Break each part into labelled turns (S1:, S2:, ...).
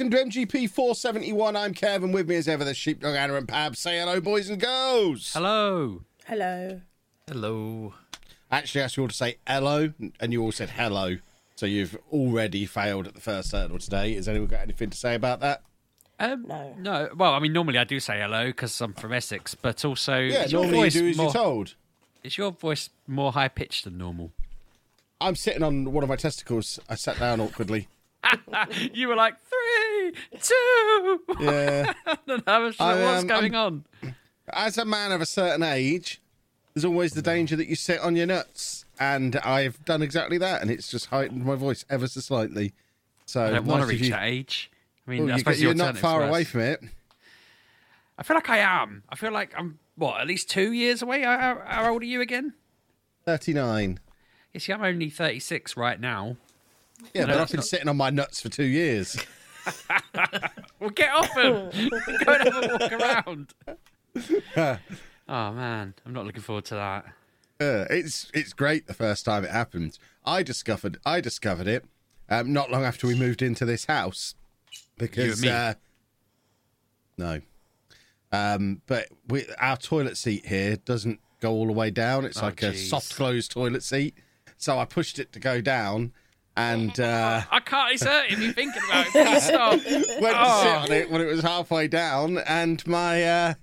S1: and welcome to MGP 471. I'm Kevin. With me as ever, the sheepdog Anna and Pab. Say hello, boys and girls.
S2: Hello.
S3: Hello.
S2: Hello.
S1: Actually, I actually asked you all to say hello, and you all said hello. So you've already failed at the first hurdle today. Has anyone got anything to say about that?
S2: Um,
S3: No.
S2: No. Well, I mean, normally I do say hello because I'm from Essex, but also
S1: Yeah, normally you do as
S2: more,
S1: you're told.
S2: Is your voice more high pitched than normal?
S1: I'm sitting on one of my testicles. I sat down awkwardly.
S2: you were like three, two.
S1: Yeah.
S2: I don't know what's
S1: um,
S2: going on.
S1: As a man of a certain age, there's always the danger that you sit on your nuts. And I've done exactly that, and it's just heightened my voice ever so slightly. So
S2: I don't want to reach
S1: you.
S2: that age. I mean,
S1: Well,
S2: I
S1: you, you're
S2: the
S1: not far away from it.
S2: I feel like I am. I feel like I'm what at least two years away. How, how- how old are you again?
S1: 39.
S2: You see, I'm only 36 right now.
S1: Yeah,
S2: No,
S1: but I've been
S2: not-
S1: sitting on my nuts for two years.
S2: Well, get off him. Go and have a walk around. oh man, I'm not looking forward to that.
S1: Uh, it's it's great the first time it happened. I discovered I discovered it um, not long after we moved into this house because
S2: me?
S1: Uh, no, um, but we, our toilet seat here doesn't go all the way down. It's
S2: Oh,
S1: like a soft closed toilet seat. So I pushed it to go down, and uh,
S2: I can't. It's hurting me thinking about it. Please stop.
S1: went to sit
S2: Oh.
S1: on it when it was halfway down, and my uh,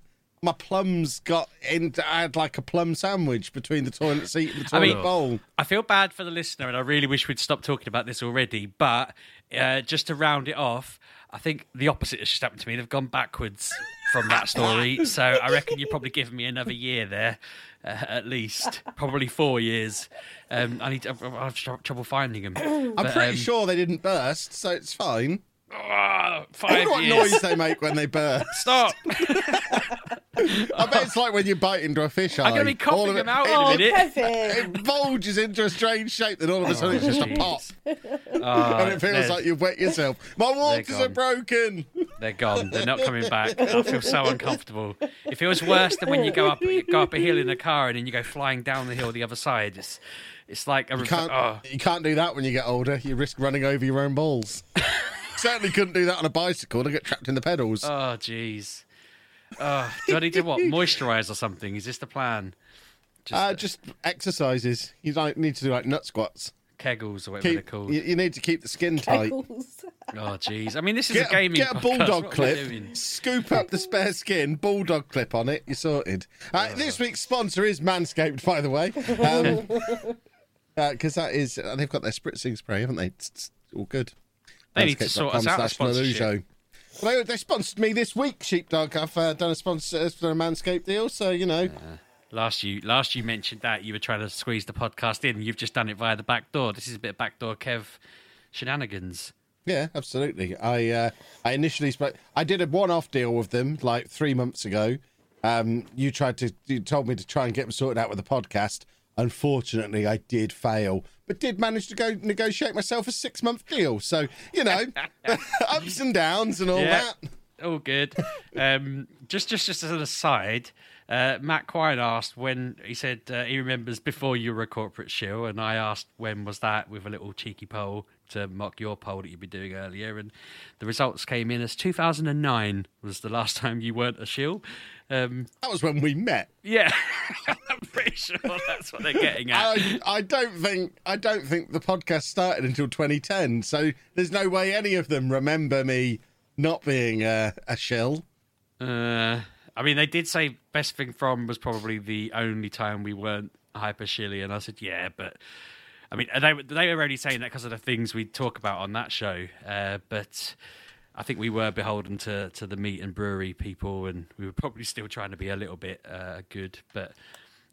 S1: my plums got into. I had like a plum sandwich between the toilet seat and the
S2: I
S1: toilet
S2: mean-
S1: bowl.
S2: I feel bad for the listener, and I really wish we'd stopped talking about this already. But uh, just to round it off, I think the opposite has just happened to me. They've gone backwards from that story. so I reckon you're probably giving me another year there, uh, at least, probably four years. Um, I need. To, I have trouble finding them.
S1: I'm pretty sure they didn't burst, so it's fine. I
S2: five
S1: wonder what
S2: years.
S1: noise they make when they burst.
S2: Stop!
S1: I bet it's like when you bite into a fish eye.
S2: I'm going to be coughing
S1: of
S2: them
S1: it-
S2: out in a
S3: Oh,
S2: minute.
S3: Kevin.
S1: It bulges into a strange shape, then all of a sudden it's just a pop,
S2: Oh,
S1: and it feels
S2: they're,
S1: like you've wet yourself. My waters are broken.
S2: they're gone. They're not coming back. I feel so uncomfortable. It feels worse than when you go up you go up a hill in a car and then you go flying down the hill the other side. It's it's like a
S1: You can't,
S2: oh,
S1: you can't do that when you get older. You risk running over your own balls. Certainly couldn't do that on a bicycle. They get trapped in the pedals.
S2: oh jeez. Oh, do I need to what moisturize or something? Is this the plan? Just
S1: Uh, just exercises. You don't need to do like nut squats.
S2: kegels or whatever they're called.
S1: you, you need to keep the skin tight.
S2: Oh jeez. I mean, this is
S1: Get,
S2: a gaming.
S1: get a
S2: podcast.
S1: bulldog
S2: What
S1: clip, scoop up the spare skin, bulldog clip on it, you're sorted. Uh, this week's sponsor is Manscaped, by the way. Because that is, uh, they've got their spritzing spray, haven't they? It's, it's all good.
S2: They need to sort us out with
S1: slash
S2: sponsorship.
S1: Well, they, they sponsored me this week, Sheepdog. I've uh, done a sponsor for a Manscaped deal, so, you know.
S2: Last you last you mentioned that you were trying to squeeze the podcast in. You've just done it via the back door. This is a bit of backdoor Kev shenanigans.
S1: Yeah, absolutely. I uh, I initially spoke. I did a one-off deal with them like three months ago. Um, you tried to, you told me to try and get them sorted out with the podcast. Unfortunately, I did fail, but did manage to go negotiate myself a six-month deal. So you know, ups and downs and all
S2: Yeah.
S1: that.
S2: All good. um, just, just, just as an aside, uh, Matt Quine asked when he said uh, he remembers before you were a corporate shill, and I asked when was that with a little cheeky poll to mock your poll that you'd been doing earlier, and the results came in as 2009 was the last time you weren't a shill. Um,
S1: That was when we met.
S2: yeah, pretty sure that's what they're getting at.
S1: I, I don't think I don't think the podcast started until 2010. So there's no way any of them remember me not being a, a shill.
S2: Uh, I mean, they did say best thing from was probably the only time we weren't hyper shilly, and I said yeah, but I mean, they were- they were only saying that because of the things we talk about on that show. Uh, but I think we were beholden to to the meat and brewery people, and we were probably still trying to be a little bit uh, good. But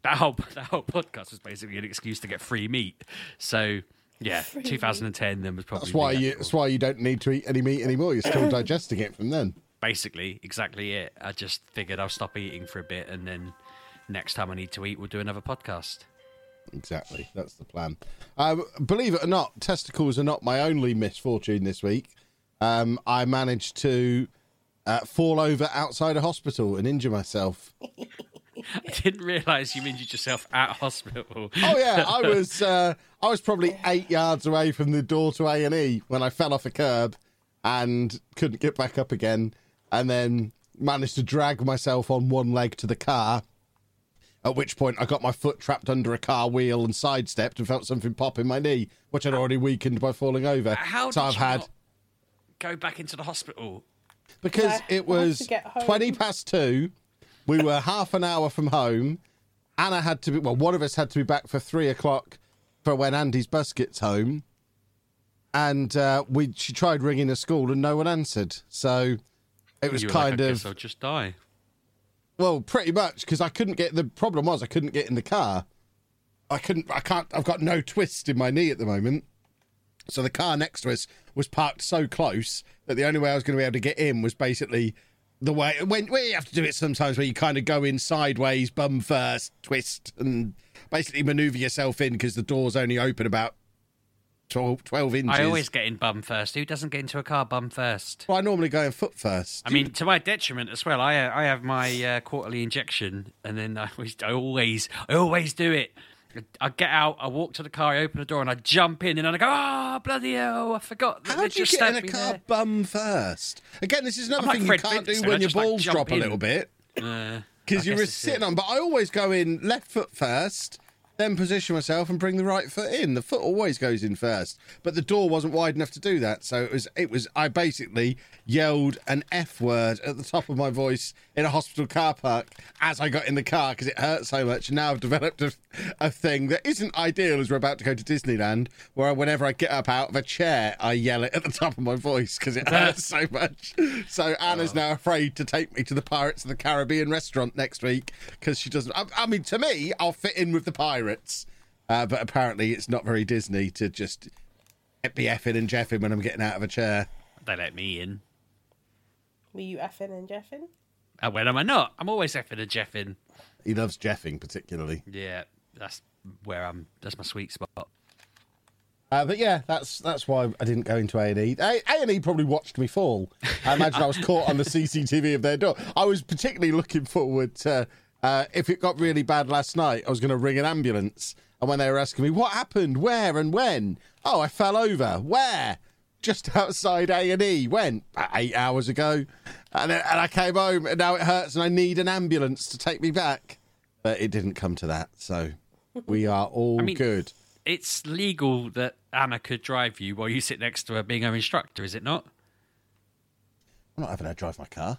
S2: that whole that whole podcast was basically an excuse to get free meat. So. Yeah, 2010 then was probably
S1: That's why you. That's why you don't need to eat any meat anymore. You're still digesting it from then.
S2: basically exactly it. I just figured I'll stop eating for a bit, and then next time I need to eat, we'll do another podcast.
S1: Exactly. That's the plan. Um, believe it or not, testicles are not my only misfortune this week. Um, I managed to uh, fall over outside a hospital and injure myself.
S2: I didn't realise you injured yourself at hospital.
S1: Oh yeah, I was uh, I was probably eight yards away from the door to A and E when I fell off a curb and couldn't get back up again, and then managed to drag myself on one leg to the car. At which point, I got my foot trapped under a car wheel and sidestepped and felt something pop in my knee, which I'd already weakened by falling over.
S2: How
S1: so
S2: did
S1: I've
S2: you
S1: had
S2: not go back into the hospital?
S1: because
S3: Yeah,
S1: it was
S3: to get home.
S1: 20 past two. We were half an hour from home. Anna had to be, well, one of us had to be back for three o'clock for when Andy's bus gets home. And uh, we she tried ringing the school and no one answered. So it was kind
S2: like, I
S1: of,
S2: guess I'll just die.
S1: well, pretty much because I couldn't get, the problem was I couldn't get in the car. I couldn't, I can't, I've got no twist in my knee at the moment. So the car next to us was parked so close that the only way I was going to be able to get in was basically the way when where you have to do it sometimes where you kind of go in sideways, bum first, twist, and basically maneuver yourself in because the door's only open about 12, 12 inches.
S2: I always get in bum first. Who doesn't get into a car bum first?
S1: Well, I normally go in foot first.
S2: I mean, to my detriment as well. I I have my uh, quarterly injection, and then I always I always I always do it. I get out, I walk to the car, I open the door, and I jump in, and I go, "Ah, bloody hell! I forgot." that
S1: How do you
S2: just
S1: get in a car
S2: there."
S1: bum first? Again, this is another
S2: like
S1: thing
S2: Fred
S1: you can't
S2: Flintstone,
S1: do when your
S2: like,
S1: balls
S2: jump
S1: drop a little bit.
S2: Uh,
S1: Because
S2: I
S1: you
S2: guess
S1: were sitting
S2: it.
S1: on, but I always go in left foot first, then position myself and bring the right foot in. The foot always goes in first, but the door wasn't wide enough to do that. So it was, it was. I basically yelled an f word at the top of my voice in a hospital car park as I got in the car because it hurt so much. And now I've developed a, a thing that isn't ideal as we're about to go to Disneyland, where whenever I get up out of a chair, I yell it at the top of my voice because it hurts so much. So Anna's oh. now afraid to take me to the Pirates of the Caribbean restaurant next week because she doesn't. I, I mean, to me, I'll fit in with the pirates, uh, but apparently it's not very Disney to just be effing and jeffing when I'm getting out of a chair.
S2: They let me in.
S3: Were you effing and jeffing?
S2: Uh, when am I not? I'm always effing and jeffing.
S1: He loves jeffing particularly.
S2: Yeah, that's where I'm. That's my sweet spot.
S1: Uh, but yeah, that's that's why I didn't go into A and E. A and E probably watched me fall. I imagine I was caught on the CCTV of their door. I was particularly looking forward to uh, if it got really bad last night. I was going to ring an ambulance, and when they were asking me what happened, where and when, oh, I fell over. Where? Just outside A and E. When? Eight hours ago, and then, and I came home, and now it hurts, and I need an ambulance to take me back. But it didn't come to that, so we are all
S2: mean-
S1: good.
S2: It's legal that Anna could drive you while you sit next to her being her instructor, is it not?
S1: I'm not having her drive my car.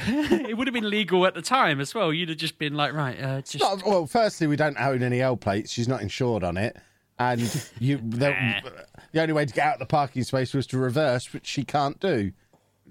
S2: it would have been legal at the time as well. You'd have just been like, right, uh, just
S1: No, well, firstly, we don't own any L plates. She's not insured on it, and you the, the only way to get out of the parking space was to reverse, which she can't do.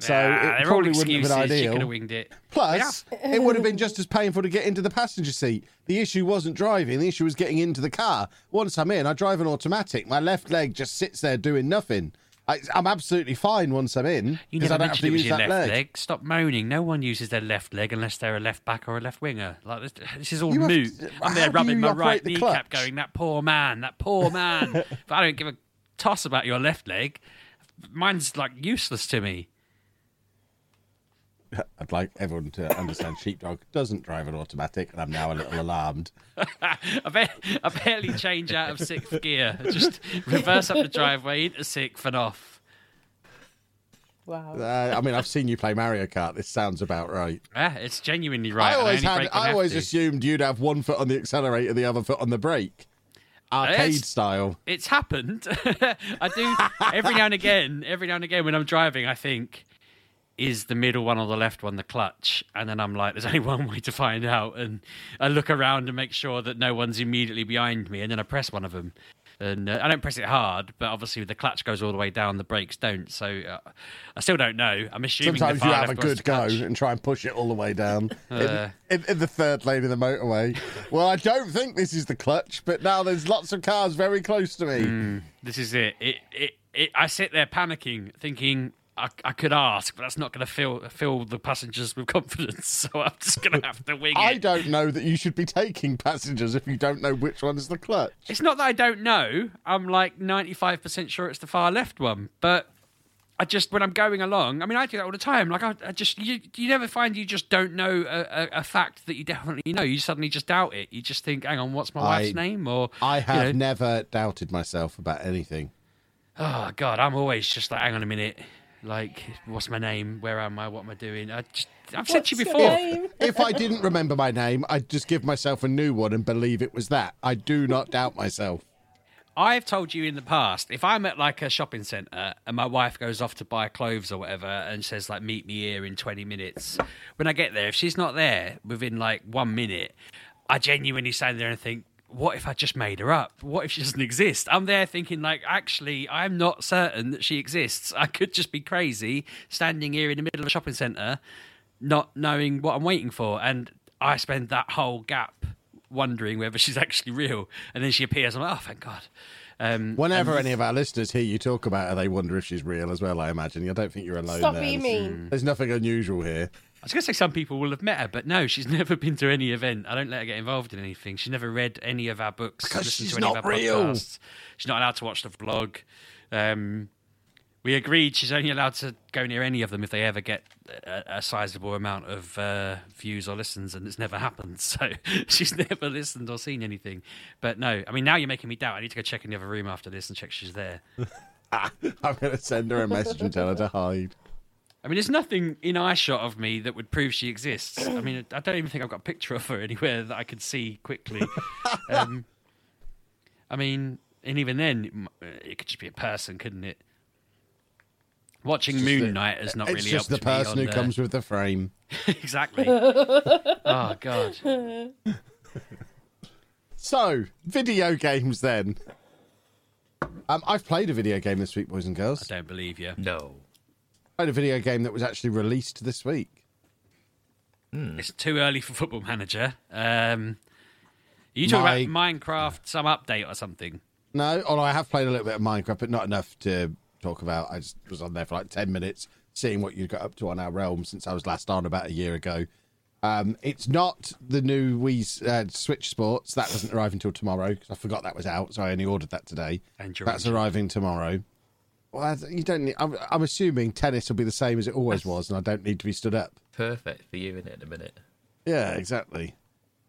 S1: So
S2: Ah,
S1: it probably wouldn't have
S2: excuses.
S1: been
S2: She could
S1: ideal.
S2: have winged it.
S1: Plus, it would have been just as painful to get into the passenger seat. The issue wasn't driving; the issue was getting into the car. Once I'm in, I drive an automatic. My left leg just sits there doing nothing. I, I'm absolutely fine once I'm in
S2: You never
S1: I don't have to use
S2: your
S1: that
S2: left
S1: leg.
S2: leg. Stop moaning. No one uses their left leg unless they're a left back or a left winger. Like this, this is all
S1: You
S2: moot.
S1: to-
S2: I'm there rubbing my right
S1: the
S2: kneecap,
S1: clutch?
S2: going, "That poor man, that poor man." but I don't give a toss about your left leg. Mine's like useless to me.
S1: I'd like everyone to understand Sheepdog doesn't drive an automatic, and I'm now a little alarmed.
S2: I, bet, I barely change out of sixth gear. Just reverse up the driveway into sixth and off.
S3: Wow.
S1: Uh, I mean, I've seen you play Mario Kart. This sounds about right.
S2: Yeah, it's genuinely right.
S1: I always
S2: only
S1: had. I always assumed you'd have one foot on the accelerator, the other foot on the brake, arcade
S2: It's-
S1: style.
S2: it's happened. I do every now and again. Every now and again, when I'm driving, I think, is the middle one or the left one the clutch? And then I'm like, there's only one way to find out. And I look around and make sure that no one's immediately behind me, and then I press one of them. And uh, I don't press it hard, but obviously the clutch goes all the way down, the brakes don't. So uh, I still don't know. I'm assuming
S1: Sometimes you have a good go and try and push it all the way down
S2: Uh.
S1: in, in, in the third lane of the motorway. well, I don't think this is the clutch, but now there's lots of cars very close to me.
S2: Hmm. This is it. It, it, it. I sit there panicking, thinking I, I could ask, but that's not going to fill fill the passengers with confidence. So I'm just going to have to wing it.
S1: I don't know that you should be taking passengers if you don't know which one is the clutch.
S2: It's not that I don't know. I'm like 95 percent sure it's the far left one, but. I just when I'm going along, I mean, I do that all the time. Like I, I just you, you never find you just don't know a, a, a fact that you definitely know. You suddenly just doubt it. You just think, hang on, what's my wife's
S1: I-
S2: name? Or
S1: I
S2: you
S1: have
S2: know,
S1: never doubted myself about anything.
S2: Oh God, I'm always just like, hang on a minute. Like, what's my name? Where am I? What am I doing? I just, I've said to you before.
S1: If I didn't remember my name, I'd just give myself a new one and believe it was that. I do not doubt myself.
S2: I've told you in the past, if I'm at like a shopping centre and my wife goes off to buy clothes or whatever and says like meet me here in 20 minutes, when I get there, if she's not there within like one minute, I genuinely stand there and think, what if I just made her up? What if she doesn't exist? I'm there thinking like, actually, I'm not certain that she exists. I could just be crazy standing here in the middle of a shopping centre, not knowing what I'm waiting for. And I spend that whole gap wondering whether she's actually real. And then she appears. I'm like, oh, thank God. Um,
S1: Whenever any of our listeners hear you talk about her, they wonder if she's real as well, I imagine. I don't think you're alone
S3: Stop
S1: there.
S3: being mean.
S1: There's nothing unusual here.
S2: I was going to say some people will have met her, but no, she's never been to any event. I don't let her get involved in anything. She's never read any of our books,
S1: Because
S2: listened
S1: she's
S2: to any
S1: not
S2: of our
S1: real.
S2: podcasts. She's not allowed to watch the vlog. Um, we agreed she's only allowed to go near any of them if they ever get a, a sizable amount of uh, views or listens, and it's never happened. So she's never listened or seen anything. But no, I mean, now you're making me doubt. I need to go check in the other room after this and check she's there.
S1: I'm going to send her a message and tell her to hide.
S2: I mean, there's nothing in eye shot of me that would prove she exists. I mean, I don't even think I've got a picture of her anywhere that I could see quickly. um, I mean, and even then, it could just be a person, couldn't it? Watching Moon
S1: the-
S2: Knight has not
S1: it's
S2: really
S1: just the
S2: helped me
S1: person
S2: on,
S1: who
S2: uh,
S1: comes with the frame.
S2: exactly. oh God,
S1: So, video games then. Um, I've played a video game this week, boys and girls.
S2: I don't believe you.
S4: No.
S1: Played a video game that was actually released this week.
S2: It's too early for Football Manager. Um, are you talking
S1: My-
S2: about Minecraft, some update or something?
S1: No, although I have played a little bit of Minecraft, but not enough to talk about. I just was on there for like 10 minutes, seeing what you got up to on our realm since I was last on about a year ago. Um, it's not the new Wii uh, Switch Sports. That doesn't arrive until tomorrow because I forgot that was out, so I only ordered that today.
S2: And
S1: That's arriving tomorrow. Well, you don't. Need, I'm, I'm assuming tennis will be the same as it always was, and I don't need to be stood up.
S4: Perfect for you in it in a minute.
S1: Yeah, exactly.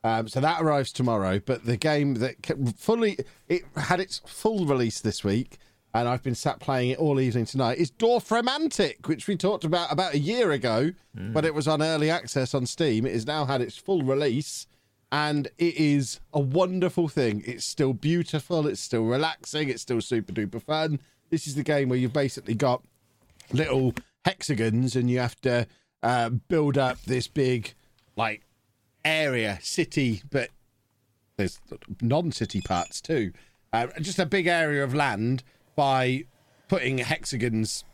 S1: Um, so that arrives tomorrow, but the game that fully it had its full release this week, and I've been sat playing it all evening tonight. Is Dorfromantik, which we talked about about a year ago, but it was on early access on Steam. It has now had its full release, and it is a wonderful thing. It's still beautiful. It's still relaxing. It's still super duper fun. This is the game where you've basically got little hexagons and you have to uh, build up this big like area city but there's non-city parts too. Uh, just a big area of land by putting hexagons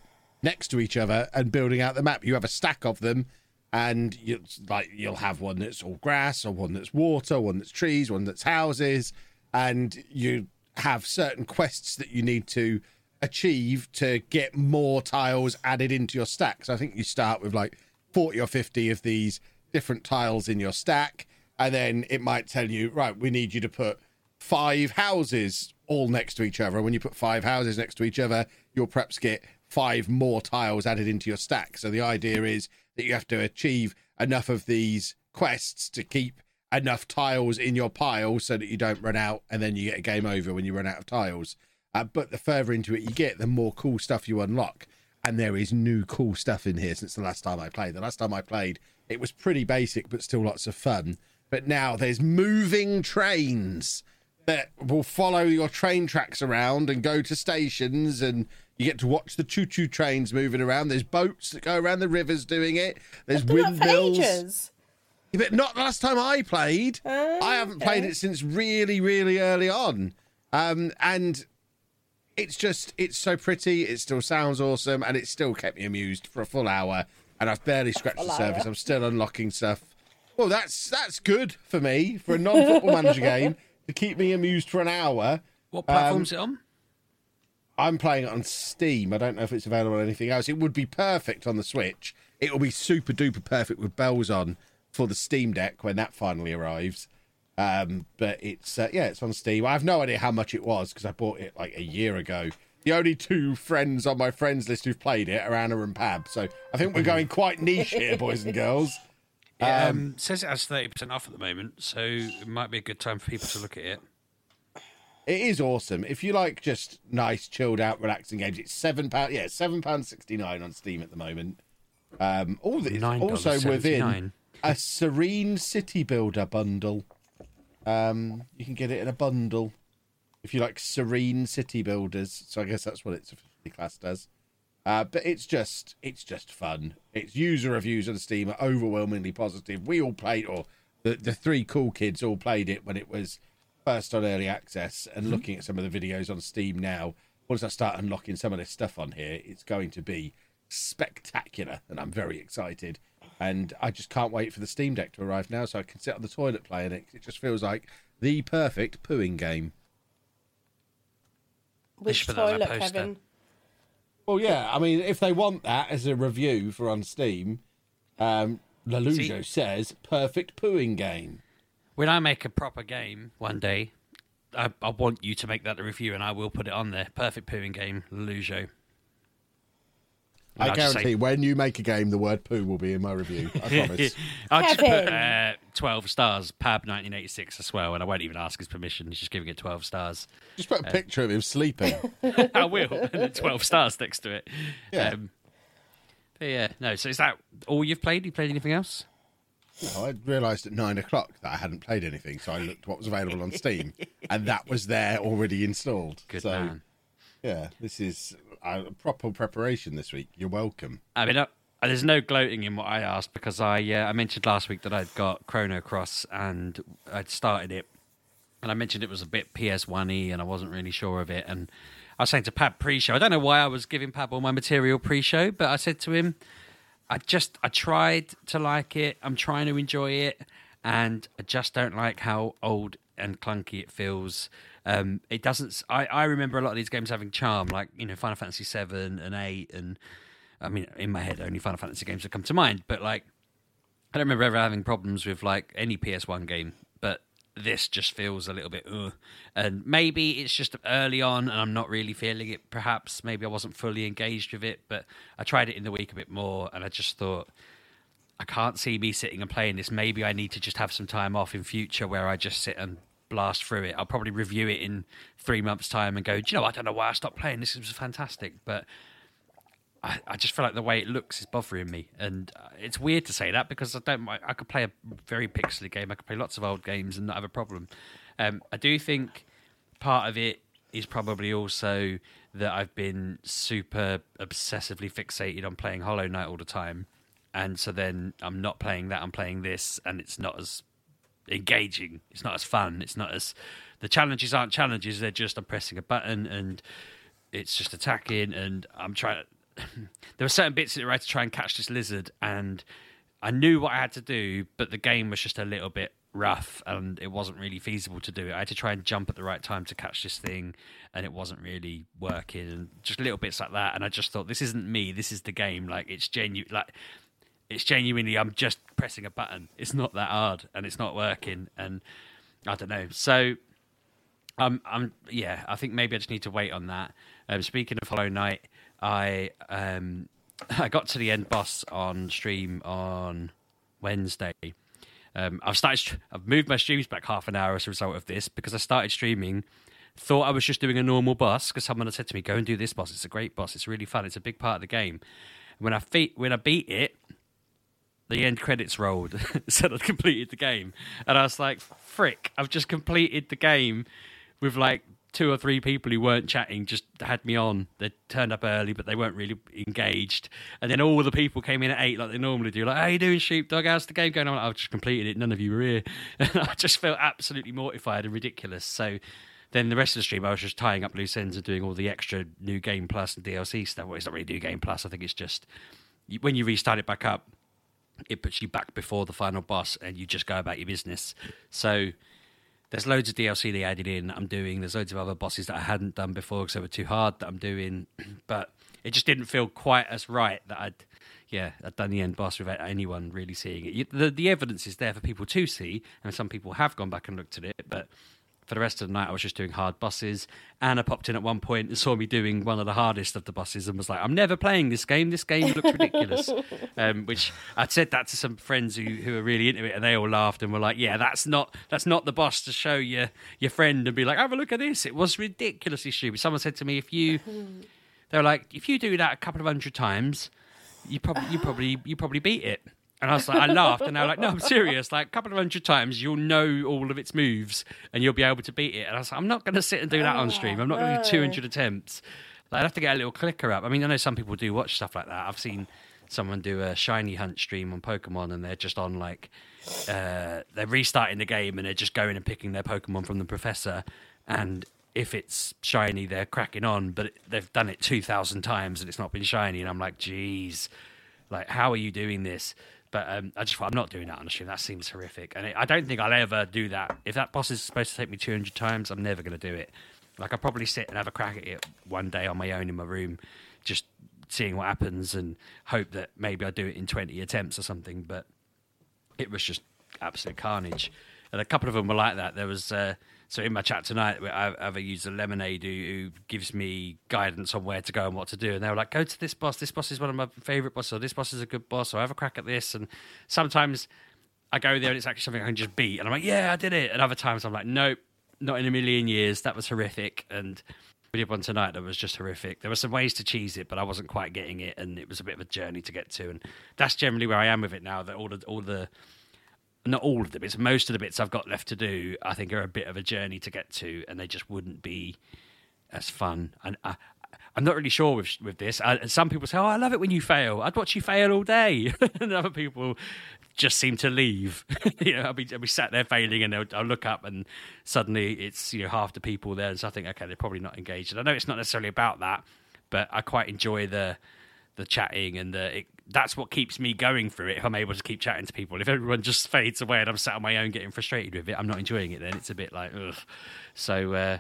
S1: next to each other and building out the map. You have a stack of them and you like you'll have one that's all grass or one that's water one that's trees one that's houses and you have certain quests that you need to achieve to get more tiles added into your stack. So i think you start with like 40 or 50 of these different tiles in your stack and then it might tell you right we need you to put five houses all next to each other. And when you put five houses next to each other you'll perhaps get five more tiles added into your stack. So the idea is that you have to achieve enough of these quests to keep enough tiles in your pile so that you don't run out and then you get a game over when you run out of tiles uh, but the further into it you get the more cool stuff you unlock and there is new cool stuff in here since the last time I played. The last time I played, it was pretty basic, but still lots of fun. But now there's moving trains that will follow your train tracks around and go to stations, and you get to watch the choo-choo trains moving around. There's boats that go around the rivers doing it. There's
S3: Been up for
S1: windmills. Yeah, But not the last time I played.
S3: Oh,
S1: I haven't played it since really, really early on. Um, and it's just, it's so pretty. It still sounds awesome. And it still kept me amused for a full hour. And I've barely scratched the surface. I'm still unlocking stuff. Well, that's that's good for me for a non-football manager game to keep me amused for an hour.
S2: What platform's um, it on?
S1: I'm playing it on Steam. I don't know if it's available on anything else. It would be perfect on the Switch. It will be super duper perfect with bells on for the Steam Deck when that finally arrives. Um, but it's uh, yeah, it's on Steam. I have no idea how much it was because I bought it like a year ago. The only two friends on my friends list who've played it are Anna and Pab. So I think we're going quite niche here, boys and girls.
S2: It um, says it has thirty percent off at the moment, so it might be a good time for people to look at it.
S1: it is awesome. If you like just nice, chilled out, relaxing games, it's seven pound. Yeah, seven pound sixty nine on Steam at the moment. Um, all the also within
S2: $9.79.
S1: a Serene City Builder bundle. Um, you can get it in a bundle if you like Serene City Builders. So I guess that's what it's officially classed as. Uh, but it's just it's just fun. Its user reviews on Steam are overwhelmingly positive. We all played, or the the three cool kids all played it when it was first on early access. And looking at some of the videos on Steam now, once I start unlocking some of this stuff on here, it's going to be spectacular, and I'm very excited. And I just can't wait for the Steam Deck to arrive now, so I can sit on the toilet playing it. It just feels like the perfect pooing game.
S3: Which
S2: should put that on a
S3: toilet. Kevin?
S1: Well, yeah. I mean, if they want that as a review for on Steam, um, Lelujo
S2: See-
S1: says perfect pooing game.
S2: When I make a proper game one day, I, I want you to make that a review, and I will put it on there. Perfect pooing game, Lujo.
S1: I
S2: I'll
S1: guarantee
S2: say-
S1: when you make a game, the word poo will be in my review. I promise.
S2: I'll just put uh, 12 stars, Pab 1986 as well, and I won't even ask his permission. He's just giving it 12 stars.
S1: Just put a picture of him sleeping.
S2: I will, and 12 stars next to it.
S1: Yeah.
S2: Um, but yeah, no, so is that all you've played? You played anything else?
S1: I realised at nine o'clock that I hadn't played anything, so I looked what was available on Steam, and that was there already installed.
S2: Good
S1: so,
S2: man.
S1: yeah, this is uh, proper preparation this week. You're welcome.
S2: I mean, there's no gloating in what I asked because I uh, I mentioned last week that I'd got Chrono Cross and I'd started it, and I mentioned it was a bit PS1y and I wasn't really sure of it. And I was saying to Pab pre-show, I don't know why I was giving Pab all my material pre-show, but I said to him, I just I tried to like it. I'm trying to enjoy it, and I just don't like how old and clunky it feels. Um, it doesn't. I, I remember a lot of these games having charm, like you know Final Fantasy Seven and Eight, and I mean in my head only Final Fantasy games that come to mind. But like I don't remember ever having problems with like any PS1 game, but this just feels a little bit ugh. And maybe it's just early on and I'm not really feeling it. Perhaps maybe I wasn't fully engaged with it, but I tried it in the week a bit more and I just thought I can't see me sitting and playing this. Maybe I need to just have some time off in future where I just sit and blast through it. I'll probably review it in three months' time and go, Do you know, I don't know why I stopped playing. This was fantastic. But I, I just feel like the way it looks is bothering me, and uh, it's weird to say that because I don't. I, I could play a very pixely game. I could play lots of old games and not have a problem. Um, I do think part of it is probably also that I've been super obsessively fixated on playing Hollow Knight all the time, and so then I'm not playing that. I'm playing this, and it's not as engaging. It's not as fun. It's not as the challenges aren't challenges. They're just I'm pressing a button and it's just attacking, and I'm trying. there were certain bits that I had to try and catch this lizard, and I knew what I had to do, but the game was just a little bit rough, and it wasn't really feasible to do it. I had to try and jump at the right time to catch this thing, and it wasn't really working, and just little bits like that. And I just thought, this isn't me. This is the game. Like it's genuine. Like it's genuinely I'm just pressing a button. It's not that hard and it's not working and I don't know. So um I'm yeah, I think maybe I just need to wait on that. Um speaking of Hollow Knight, I um I got to the end boss on stream on Wednesday. Um, I've started. I've moved my streams back half an hour as a result of this because I started streaming. Thought I was just doing a normal boss because someone had said to me, "Go and do this boss. It's a great boss. It's really fun. It's a big part of the game." When I fe- when I beat it, the end credits rolled, said I'd completed the game, and I was like, "Frick! I've just completed the game with like two or three people who weren't chatting, just had me on. They turned up early, but they weren't really engaged. And then all the people came in at eight, like they normally do. Like, how you doing, sheepdog? How's the game going on? I've just completed it. None of you were here. And I just felt absolutely mortified and ridiculous. So. Then the rest of the stream, I was just tying up loose ends and doing all the extra new game plus and DLC stuff. Well, it's not really new game plus. I think it's just when you restart it back up, it puts you back before the final boss and you just go about your business. So there's loads of DLC they added in that I'm doing. There's loads of other bosses that I hadn't done before because they were too hard that I'm doing. But it just didn't feel quite as right that I'd, yeah, I'd done the end boss without anyone really seeing it. The, the evidence is there for people to see, and some people have gone back and looked at it. But for the rest of the night, I was just doing hard bosses. Anna popped in at one point and saw me doing one of the hardest of the bosses and was like, "I'm never playing this game. This game looks ridiculous." um, which I'd said that to some friends who who are really into it, and they all laughed and were like, "Yeah, that's not that's not the boss to show your your friend and be like, have a look at this. It was ridiculously stupid." Someone said to me, "If you," they were like, "If you do that a couple of hundred times, you probably you probably you probably beat it." And I was like, I laughed, and they were like, "No, I'm serious. Like a couple of hundred times, you'll know all of its moves, and you'll be able to beat it." And I was like, "I'm not going to sit and do that on stream. I'm not going to do 200 attempts. Like, I'd have to get a little clicker up. I mean, I know some people do watch stuff like that. I've seen someone do a shiny hunt stream on Pokemon, and they're just on like uh, they're restarting the game, and they're just going and picking their Pokemon from the professor, and if it's shiny, they're cracking on, but they've done it 2,000 times and it's not been shiny. And I'm like, geez, like, how are you doing this? But um, I just thought, I'm not doing that on the stream. That seems horrific. And it, I don't think I'll ever do that. If that boss is supposed to take me 200 times, I'm never going to do it. Like, I'll probably sit and have a crack at it one day on my own in my room, just seeing what happens and hope that maybe I do it in 20 attempts or something. But it was just absolute carnage. And a couple of them were like that. There was. Uh, so in my chat tonight, I have a user Lemonade who, who, gives me guidance on where to go and what to do, and they were like, "Go to this boss. This boss is one of my favorite bosses. Or this boss is a good boss. Or I have a crack at this." And sometimes I go there and it's actually something I can just beat, and I'm like, "Yeah, I did it." And other times I'm like, "Nope, not in a million years. That was horrific." And we did one tonight that was just horrific. There were some ways to cheese it, but I wasn't quite getting it, and it was a bit of a journey to get to. And that's generally where I am with it now. That all the all the not all of the bits, most of the bits I've got left to do, I think are a bit of a journey to get to, and they just wouldn't be as fun. And I, I'm not really sure with with this. I, some people say, "Oh, I love it when you fail. I'd watch you fail all day," and other people just seem to leave. you know, I'll be, I'll be sat there failing, and I'll look up, and suddenly it's you know half the people there, and so I think, okay, they're probably not engaged. And I know it's not necessarily about that, but I quite enjoy the the chatting and the that's what keeps me going through it if I'm able to keep chatting to people. If everyone just fades away and I'm sat on my own getting frustrated with it, I'm not enjoying it then. It's a bit like, ugh. So, uh,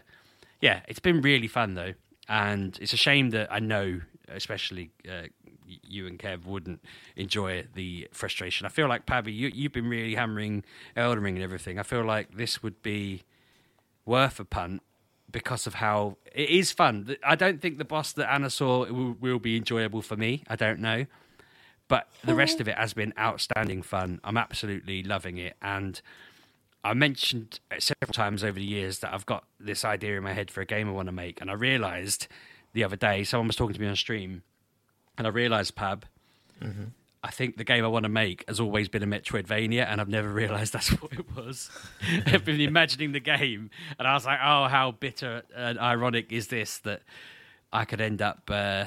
S2: yeah, it's been really fun though. And it's a shame that I know, especially uh, you and Kev, wouldn't enjoy the frustration. I feel like, Pabby, you, you've been really hammering Elden Ring and everything. I feel like this would be worth a punt because of how it is fun. I don't think the boss that Anna saw will, will be enjoyable for me. I don't know. But the rest of it has been outstanding fun. I'm absolutely loving it. And I mentioned several times over the years that I've got this idea in my head for a game I want to make. And I realized the other day, someone was talking to me on stream, and I realized, Pab, mm-hmm. I think the game I want to make has always been a Metroidvania, and I've never realized that's what it was. I've been imagining the game, and I was like, oh, how bitter and ironic is this that I could end up uh,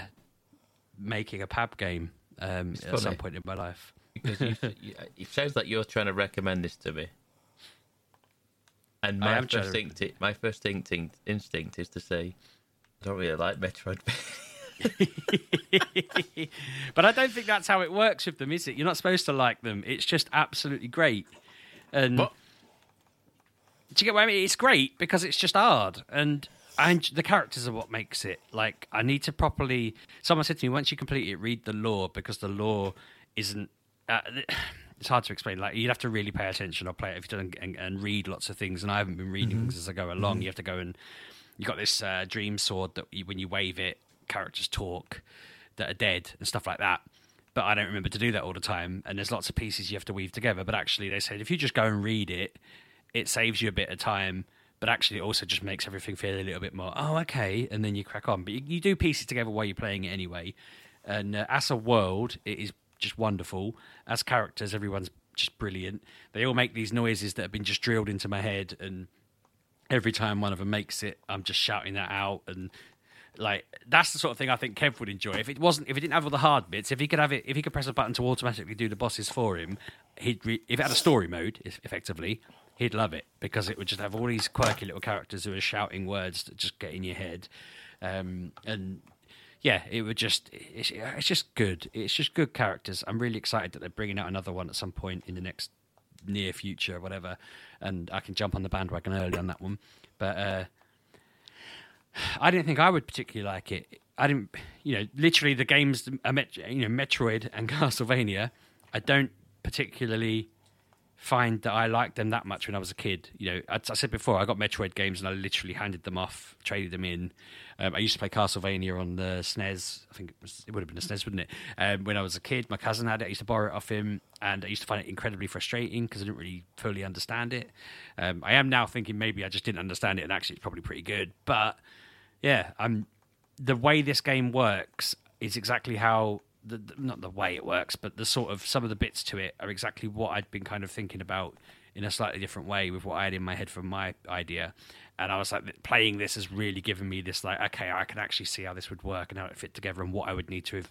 S2: making a Pab game um, at some point in my life.
S4: because you, you, it sounds like you're trying to recommend this to me. And my first, instinct, my first instinct, instinct is to say, I don't really like Metroid.
S2: but I don't think that's how it works with them, is it? You're not supposed to like them. It's just absolutely great. And do you get what I mean? It's great because it's just hard. And and the characters are what makes it like i need to properly someone said to me once you complete it read the lore because the lore isn't uh, it's hard to explain like you'd have to really pay attention or play it if you don't and, and read lots of things and i haven't been reading mm-hmm. things as i go along mm-hmm. you have to go and you got this uh, dream sword that you, when you wave it characters talk that are dead and stuff like that but i don't remember to do that all the time and there's lots of pieces you have to weave together but actually they said if you just go and read it it saves you a bit of time but actually it also just makes everything feel a little bit more oh okay and then you crack on but you, you do piece it together while you're playing it anyway and uh, as a world it is just wonderful as characters everyone's just brilliant they all make these noises that have been just drilled into my head and every time one of them makes it i'm just shouting that out and like that's the sort of thing I think Kev would enjoy. If it wasn't, if he didn't have all the hard bits, if he could have it, if he could press a button to automatically do the bosses for him, he'd. Re- if it had a story mode, effectively, he'd love it because it would just have all these quirky little characters who are shouting words that just get in your head, um, and yeah, it would just it's, it's, just good. It's just good characters. I'm really excited that they're bringing out another one at some point in the next near future, whatever, and I can jump on the bandwagon early on that one. But uh, I didn't think I would particularly like it. I didn't, you know, literally the games, you know, Metroid and Castlevania. I don't particularly find that I liked them that much when I was a kid. You know, I, I said before, I got Metroid games and I literally handed them off, traded them in. Um, I used to play Castlevania on the SNES. I think it, was, it would have been a SNES, wouldn't it? Um, when I was a kid, my cousin had it. I used to borrow it off him, and I used to find it incredibly frustrating because I didn't really fully understand it. Um, I am now thinking maybe I just didn't understand it, and actually it's probably pretty good. But yeah, I'm the way this game works is exactly how the, the- not the way it works, but the sort of some of the bits to it are exactly what I'd been kind of thinking about in a slightly different way with what I had in my head from my idea. And I was like, playing this has really given me this like, okay, I can actually see how this would work and how it fit together and what I would need to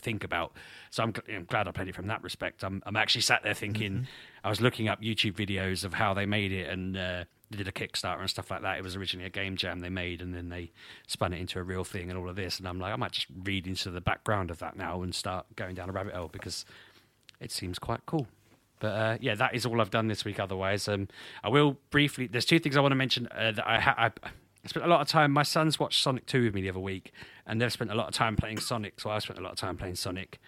S2: think about. So I'm, I'm glad I played it from that respect. I'm, I'm actually sat there thinking, I was looking up YouTube videos of how they made it and uh, they did a Kickstarter and stuff like that. It was originally a game jam they made and then they spun it into a real thing and all of this. And I'm like, I might just read into the background of that now and start going down a rabbit hole because it seems quite cool. But uh, yeah, that is all I've done this week. Otherwise, um, I will briefly. There's two things I want to mention uh, that I, ha- I spent a lot of time. My sons watched Sonic Two with me the other week, and they've spent a lot of time playing Sonic. So I spent a lot of time playing Sonic,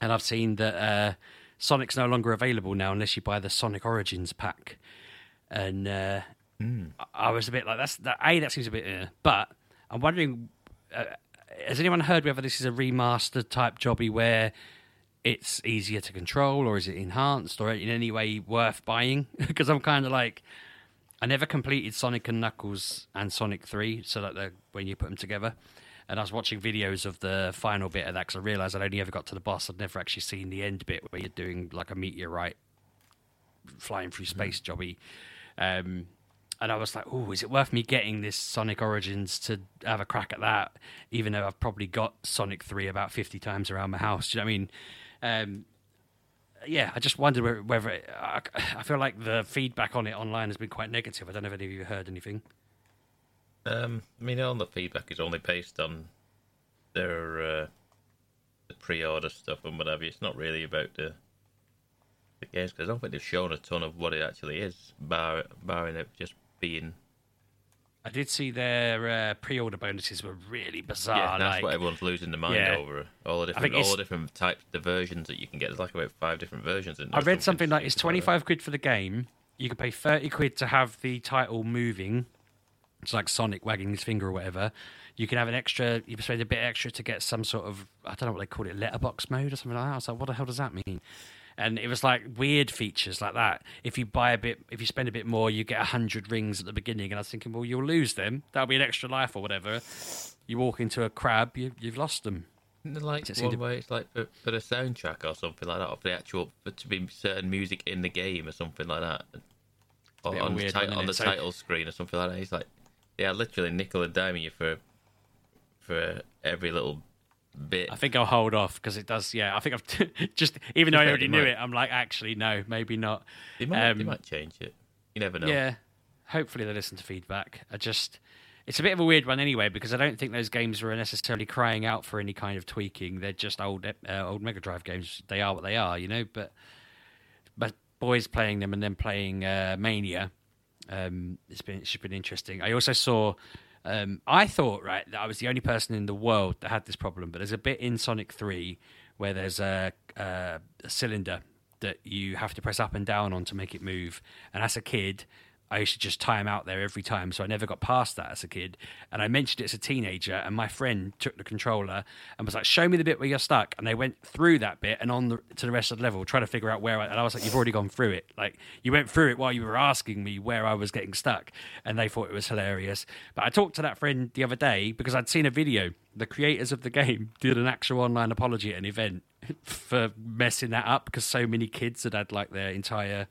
S2: and I've seen that uh, Sonic's no longer available now unless you buy the Sonic Origins pack. And uh, I- I was a bit like, that's that. A that seems a bit, uh, but I'm wondering. Uh, has anyone heard whether this is a remastered type jobby where it's easier to control, or is it enhanced, or in any way worth buying? Because I'm kind of like, I never completed Sonic and Knuckles and Sonic Three, so that when you put them together. And I was watching videos of the final bit of that because I realised I'd only ever got to the boss. I'd never actually seen the end bit where you're doing like a meteorite flying through space jobby. Um, and I was like, "Oh, is it worth me getting this Sonic Origins to have a crack at that?" Even though I've probably got Sonic Three about fifty times around my house. Do you know what I mean? Um, yeah, I just wondered whether, it, I, I feel like the feedback on it online has been quite negative. I don't know if any of you heard anything.
S4: Um, I mean, all the feedback is only based on their uh, the pre-order stuff and whatever. It's not really about the the games because I don't think they've shown a ton of what it actually is, bar barring it just being.
S2: I did see their uh, pre-order bonuses were really bizarre.
S4: yeah, that's
S2: like,
S4: what everyone's losing their mind
S2: yeah.
S4: over. All the different, all the different types, the versions that you can get. There's like about five different versions. In
S2: I read something like it's twenty five quid for the game. You can pay thirty quid to have the title moving. It's like Sonic wagging his finger or whatever. You can have an extra. You spend a bit extra to get some sort of I don't know what they call it, letterbox mode or something like that. I was like, what the hell does that mean? And it was like weird features like that. If you buy a bit, if you spend a bit more, you get hundred rings at the beginning. And I was thinking, well, you'll lose them. That'll be an extra life or whatever. You walk into a crab, you, you've lost them.
S4: Isn't there like
S2: Does
S4: one
S2: to-
S4: where it's like for, for the soundtrack or something like that, or for the actual for to be certain music in the game or something like that, or
S2: bit of a
S4: on the,
S2: weird
S4: ti- on the
S2: So-
S4: title screen or something like that. He's like, yeah, literally nickel and diming you for for every little bit.
S2: I think I'll hold off because it does. Yeah, I think I've just even though I already knew
S4: might.
S2: it, I'm like, actually, no, maybe not.
S4: they might, they
S2: um,
S4: might change it. You never know.
S2: Yeah, hopefully they listen to feedback. I just, it's a bit of a weird one anyway because I don't think those games were necessarily crying out for any kind of tweaking. They're just old, uh, old Mega Drive games. They are what they are, you know. But, but boys playing them and then playing uh, Mania, um, it's been it's been interesting. I also saw. Um, I thought right that I was the only person in the world that had this problem, but there's a bit in Sonic Three where there's a, a, a cylinder that you have to press up and down on to make it move. And as a kid, I used to just tie time out there every time, so I never got past that as a kid. And I mentioned it as a teenager, and my friend took the controller and was like, "Show me the bit where you're stuck." And they went through that bit and on the, to the rest of the level, trying to figure out where. I, and I was like, "You've already gone through it. Like you went through it while you were asking me where I was getting stuck." And they thought it was hilarious. But I talked to that friend the other day because I'd seen a video. The creators of the game did an actual online apology at an event for messing that up because so many kids had had like their entire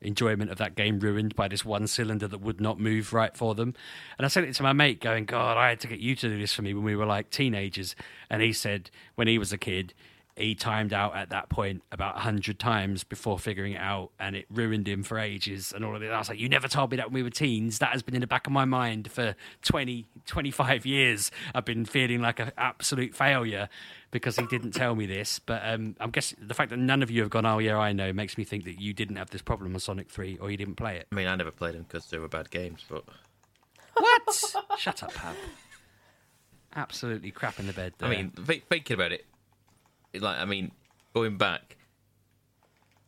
S2: enjoyment of that game ruined by this one cylinder that would not move right for them. And I sent it to my mate going, God, I had to get you to do this for me when we were like teenagers. And he said when he was a kid, he timed out at that point about 100 times before figuring it out and it ruined him for ages and all of it. I was like, you never told me that when we were teens. That has been in the back of my mind for 20, 25 years. I've been feeling like an absolute failure because he didn't tell me this. But um, I'm guessing the fact that none of you have gone, oh, yeah, I know, makes me think that you didn't have this problem on Sonic 3 or you didn't play it.
S4: I mean, I never played them because they were bad games, but
S2: What? Shut up, pal. Absolutely crap in the bed. There.
S4: I mean, th- thinking about it, like I mean, going back,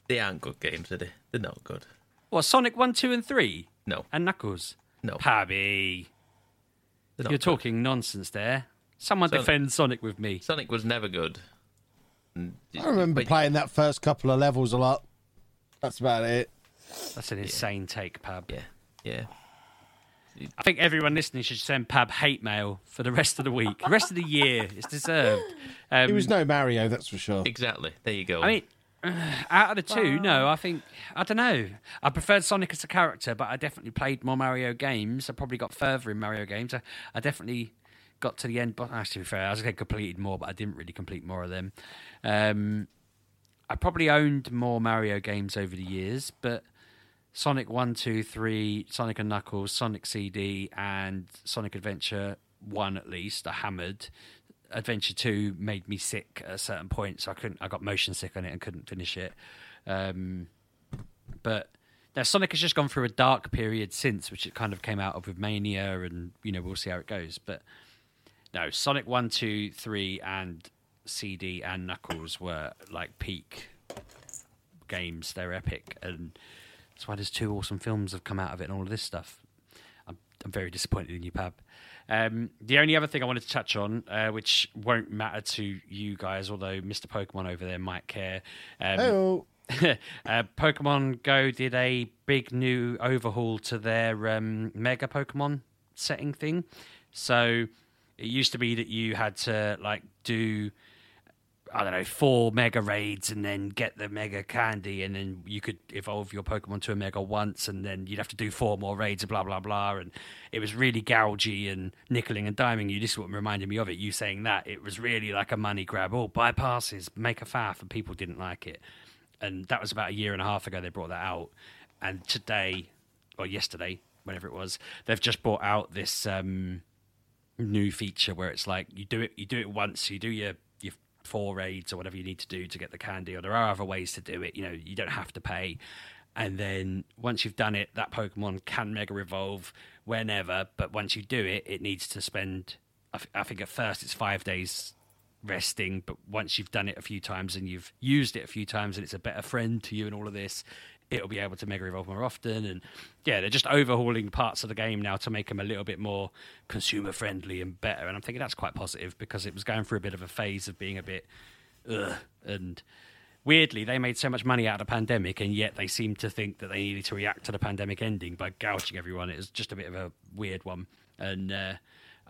S4: They aren't good games, are they? They're not good.
S2: What Sonic One, Two, and Three,
S4: No,
S2: and Knuckles?
S4: no.
S2: Pabby, you're
S4: good.
S2: talking nonsense there. Someone
S4: Sonic-
S2: defend Sonic with me.
S4: Sonic was never good.
S1: I remember
S4: but-
S1: playing that first couple of levels a lot. That's about it.
S2: That's an insane take, Pab.
S4: Yeah, yeah.
S2: I think everyone listening should send Pab hate mail for the rest of the week, the rest of the year. It's deserved. Um,
S1: It was no Mario, that's for sure.
S4: Exactly. There you go.
S2: I mean, out of the two, no, I think I don't know. I preferred Sonic as a character, but I definitely played more Mario games. I probably got further in Mario games. I, I definitely got to the end. But actually, to be fair, I was going completed more, but I didn't really complete more of them. Um, I probably owned more Mario games over the years, but Sonic 1, 2, 3, Sonic and Knuckles, Sonic CD, and Sonic Adventure 1 at least, I hammered. Adventure 2 made me sick at a certain point, so I couldn't I got motion sick on it and couldn't finish it. Um, but now Sonic has just gone through a dark period since, which it kind of came out of with Mania, and you know we'll see how it goes. But no, Sonic One, Two, Three, and CD and Knuckles were like peak games. They're epic, and that's why there's two awesome films have come out of it and all of this stuff. I'm, I'm very disappointed in you, Pab. Um, the only other thing I wanted to touch on, uh, which won't matter to you guys, although Mr. Pokemon over there might care. Um, uh, Pokemon Go did a big new overhaul to their um, Mega Pokemon setting thing. So it used to be that you had to like do I don't know four Mega raids and then get the Mega Candy, and then you could evolve your Pokemon to a Mega once, and then you'd have to do four more raids, and blah blah blah. And it was really gougy and nickeling and diming you. This is what reminded me of it. You saying that it was really like a money grab. Oh, buy passes, make a faff, and people didn't like it and that was about a year and a half ago they brought that out and today or yesterday whenever it was they've just brought out this um new feature where it's like you do it you do it once you do your your four raids or whatever you need to do to get the candy or there are other ways to do it you know you don't have to pay. And then once you've done it that pokemon can mega evolve whenever but once you do it it needs to spend I, th- I think at first it's five days resting but once you've done it a few times and you've used it a few times and it's a better friend to you and all of this it'll be able to mega evolve more often. And yeah they're just overhauling parts of the game now to make them a little bit more consumer friendly and better. And i'm thinking that's quite positive because it was going through a bit of a phase of being a bit ugh, and weirdly they made so much money out of the pandemic and yet they seemed to think that they needed to react to the pandemic ending by gouging everyone. It was just a bit of a weird one. And uh,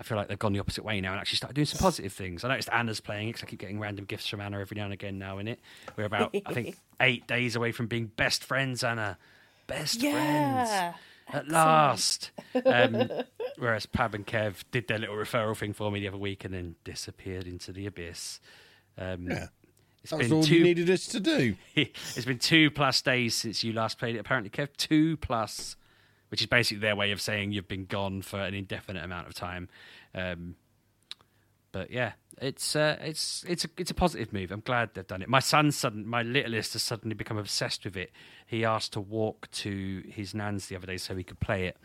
S2: I feel like they've gone the opposite way now and actually started doing some positive things. I noticed Anna's playing it because I keep getting random gifts from Anna every now and again now in it. We're about, I think, eight days away from being best friends, Anna. Best
S3: Yeah.
S2: friends. At last. Um, whereas Pab and Kev did their little referral thing for me the other week and then disappeared into the abyss. Um,
S1: Yeah.
S2: It's
S1: that was all
S2: two,
S1: you needed us to do.
S2: it's been two plus days since you last played it. Apparently, Kev, two plus, which is basically their way of saying you've been gone for an indefinite amount of time. Um, but yeah, it's uh, it's it's a it's a positive move. I'm glad they've done it. My son, sudden, my littlest, has suddenly become obsessed with it. He asked to walk to his nan's the other day so he could play it.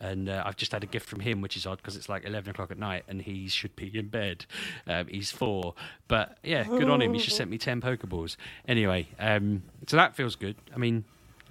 S2: And uh, I've just had a gift from him, which is odd because it's like 11 o'clock at night and he should be in bed. Um, he's four. But yeah, good on him. He just sent me 10 Pokeballs. Anyway, um, so that feels good. I mean,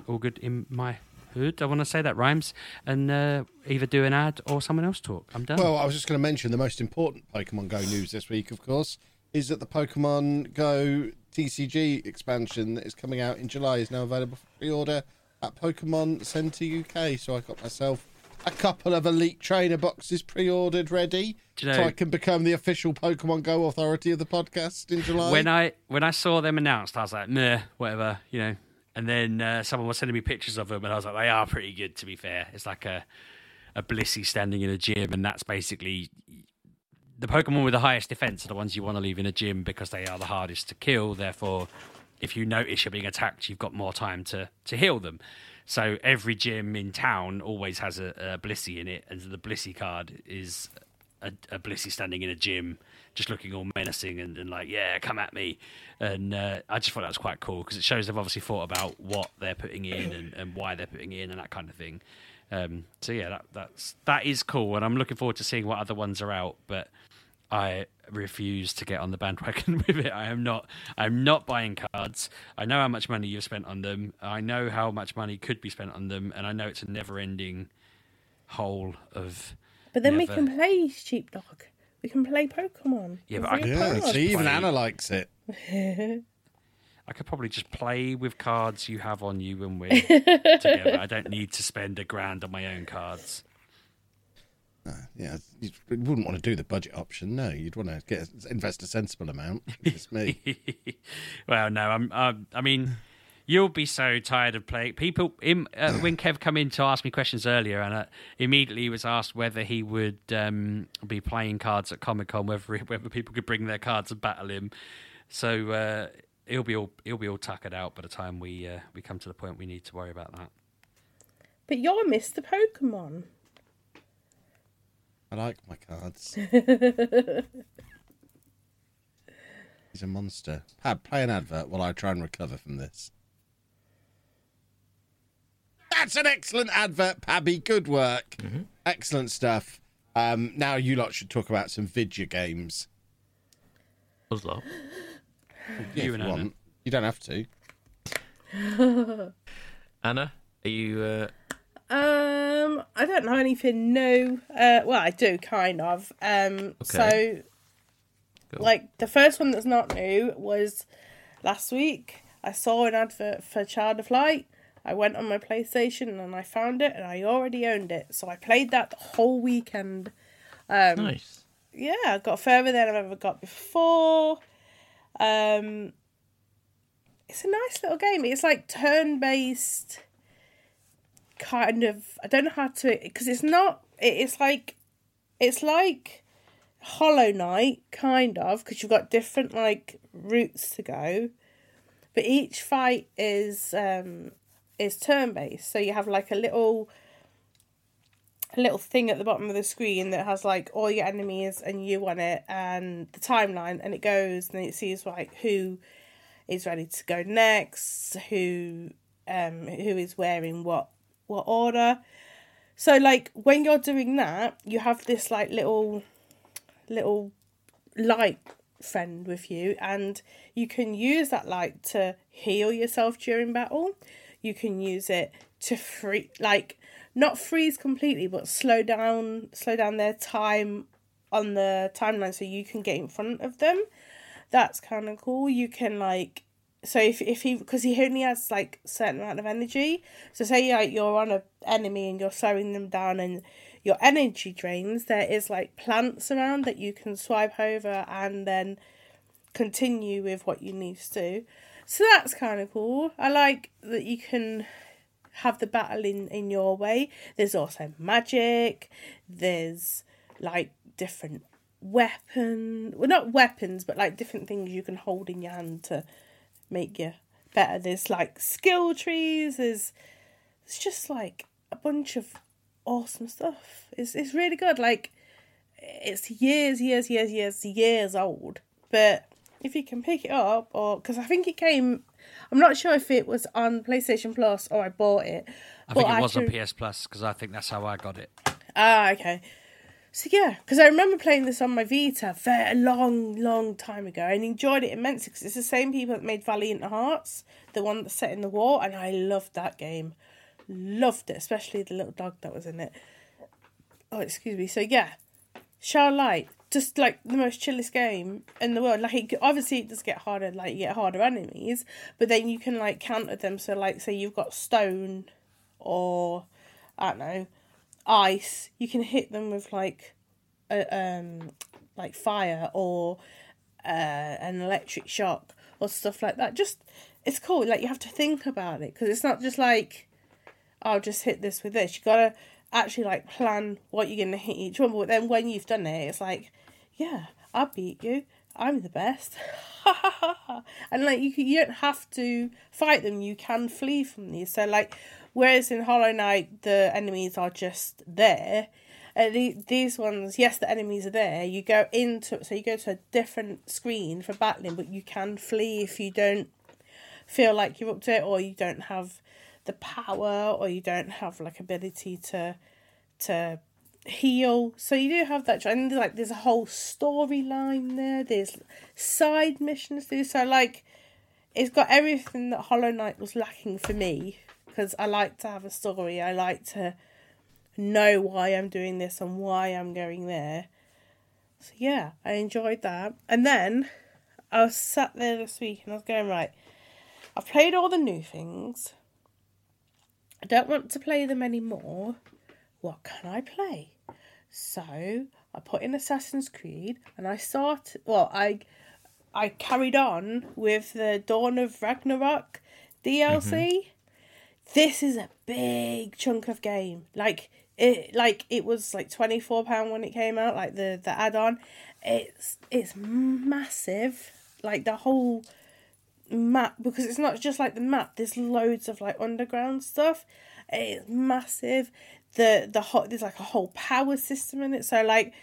S2: all good in my hood. I want to say that rhymes. And uh, either do an ad or someone else talk. I'm done.
S1: Well, I was just going to mention the most important Pokemon Go news this week, of course, is that the Pokemon Go TCG expansion that is coming out in July is now available for pre-order at Pokemon Centre UK. So I got myself a couple of Elite Trainer boxes pre-ordered ready,
S2: you
S1: so I can become the official Pokemon Go authority of the podcast in July.
S2: when I when I saw them announced, I was like, meh, whatever, you know. And then uh, someone was sending me pictures of them, and I was like, they are pretty good, to be fair. It's like a a Blissey standing in a gym, and that's basically the Pokemon with the highest defense are the ones you want to leave in a gym because they are the hardest to kill. Therefore, if you notice you're being attacked, you've got more time to to heal them. So every gym in town always has a, a Blissey in it, and the Blissey card is a, a Blissey standing in a gym, just looking all menacing and, and like, yeah, come at me. And uh, I just thought that was quite cool because it shows they've obviously thought about what they're putting in and, and why they're putting in and that kind of thing. Um, so yeah, that, that's that is cool, and I'm looking forward to seeing what other ones are out. But I refuse to get on the bandwagon with it. I am not. I'm not buying cards. I know how much money you've spent on them. I know how much money could be spent on them, and I know it's a never-ending hole of.
S3: But then we can play Sheepdog. We can play Pokemon.
S2: Yeah, but I
S3: real
S2: can
S1: Yeah,
S2: probably
S3: cards.
S1: see, even
S2: play-
S1: Anna likes it.
S2: I could probably just play with cards you have on you when we're together. I don't need to spend a grand on my own cards.
S1: Yeah, you wouldn't want to do the budget option. No, you'd want to get invest a sensible amount. It's me.
S2: well, no, I'm. Um, I mean, you'll be so tired of playing. People, in, uh, when Kev come in to ask me questions earlier, and uh, immediately was asked whether he would um, be playing cards at Comic Con, whether whether people could bring their cards and battle him. So uh, he'll be all he'll be all tuckered out by the time we uh, we come to the point we need to worry about that.
S3: But you're Mr. Pokemon.
S1: I like my cards. He's a monster. Pab, play an advert while I try and recover from this. That's an excellent advert, Pabby. Good work. Excellent stuff. Um, now you lot should talk about some video games.
S4: Puzzle.
S1: Yeah,
S2: You
S1: if
S2: and
S1: you
S2: Anna.
S1: want. You don't have to.
S4: Anna, are you? Uh,
S3: Um, I don't know anything new. Uh, well, I do kind of. Um, so
S4: Okay. Go.
S3: like the first one that's not new was last week. I saw an advert for Child of Light. I went on my PlayStation and I found it, and I already owned it. So I played that the whole weekend.
S4: nice.
S3: Yeah, I got further than I've ever got before. Um, it's a nice little game. It's like turn based, kind of. I don't know how to because it's not. It's like, it's like Hollow Knight, kind of, because you've got different like routes to go, but each fight is um is turn based. So you have like a little a little thing at the bottom of the screen that has like all your enemies and you on it and the timeline and it goes and it sees like who is ready to go next who um who is wearing what what order so like when you're doing that you have this like little little light friend with you and you can use that light to heal yourself during battle you can use it to free like not freeze completely but slow down slow down their time on the timeline so you can get in front of them. That's kind of cool. You can like so if if he because he only has like certain amount of energy. So say like you're on a enemy and you're slowing them down and your energy drains there is like plants around that you can swipe over and then continue with what you need to do so that's kind of cool. I like that you can have the battle in in your way. There's also magic. There's like different weapon well not weapons but like different things you can hold in your hand to make you better. There's like skill trees. There's it's just like a bunch of awesome stuff. It's, it's really good. Like it's years years years years years old. But if you can pick it up or because i think it came i'm not sure if it was on playstation plus or i bought it
S2: I think it was on PS Plus because I think that's how I got it.
S3: Ah, okay. So yeah, because I remember playing this on my Vita very long, long time ago, and enjoyed it immensely. Because it's the same people that made Valiant Hearts, the one that's set in the war, and I loved that game. Loved it, especially the little dog that was in it. Oh, excuse me. So yeah, Shall Light, just like the most chillest game in the world. Like it, obviously it does get harder, like you get harder enemies, but then you can like counter them. So like say you've got stone, or I don't know, ice. You can hit them with like, a, um, like fire or uh, an electric shock or stuff like that. Just it's cool. Like you have to think about it because it's not just like I'll just hit this with this. You gotta actually like plan what you're gonna hit each one. But then when you've done it, it's like, yeah, I beat you. I'm the best. and like you, you don't have to fight them. You can flee from these. So like, whereas in Hollow Knight the enemies are just there. Uh, the, these ones, yes, the enemies are there. You go into so you go to a different screen for battling, but you can flee if you don't feel like you're up to it, or you don't have the power, or you don't have like ability to to heal. So you do have that, and like there's a whole storyline there. There's side missions to do. So like, it's got everything that Hollow Knight was lacking for me because I like to have a story. I like to know why I'm doing this and why I'm going there. So yeah, I enjoyed that. And then I was sat there this week and I was going right. I've played all the new things. I don't want to play them anymore. What can I play? So I put in Assassin's Creed and I started. Well, I I carried on with the Dawn of Ragnarok DLC. Mm-hmm. This is a big chunk of game. Like it, like it was like twenty four pound when it came out. Like the the add on, it's it's massive. Like the whole map because it's not just like the map. There's loads of like underground stuff. It's massive. The the hot there's like a whole power system in it. So like,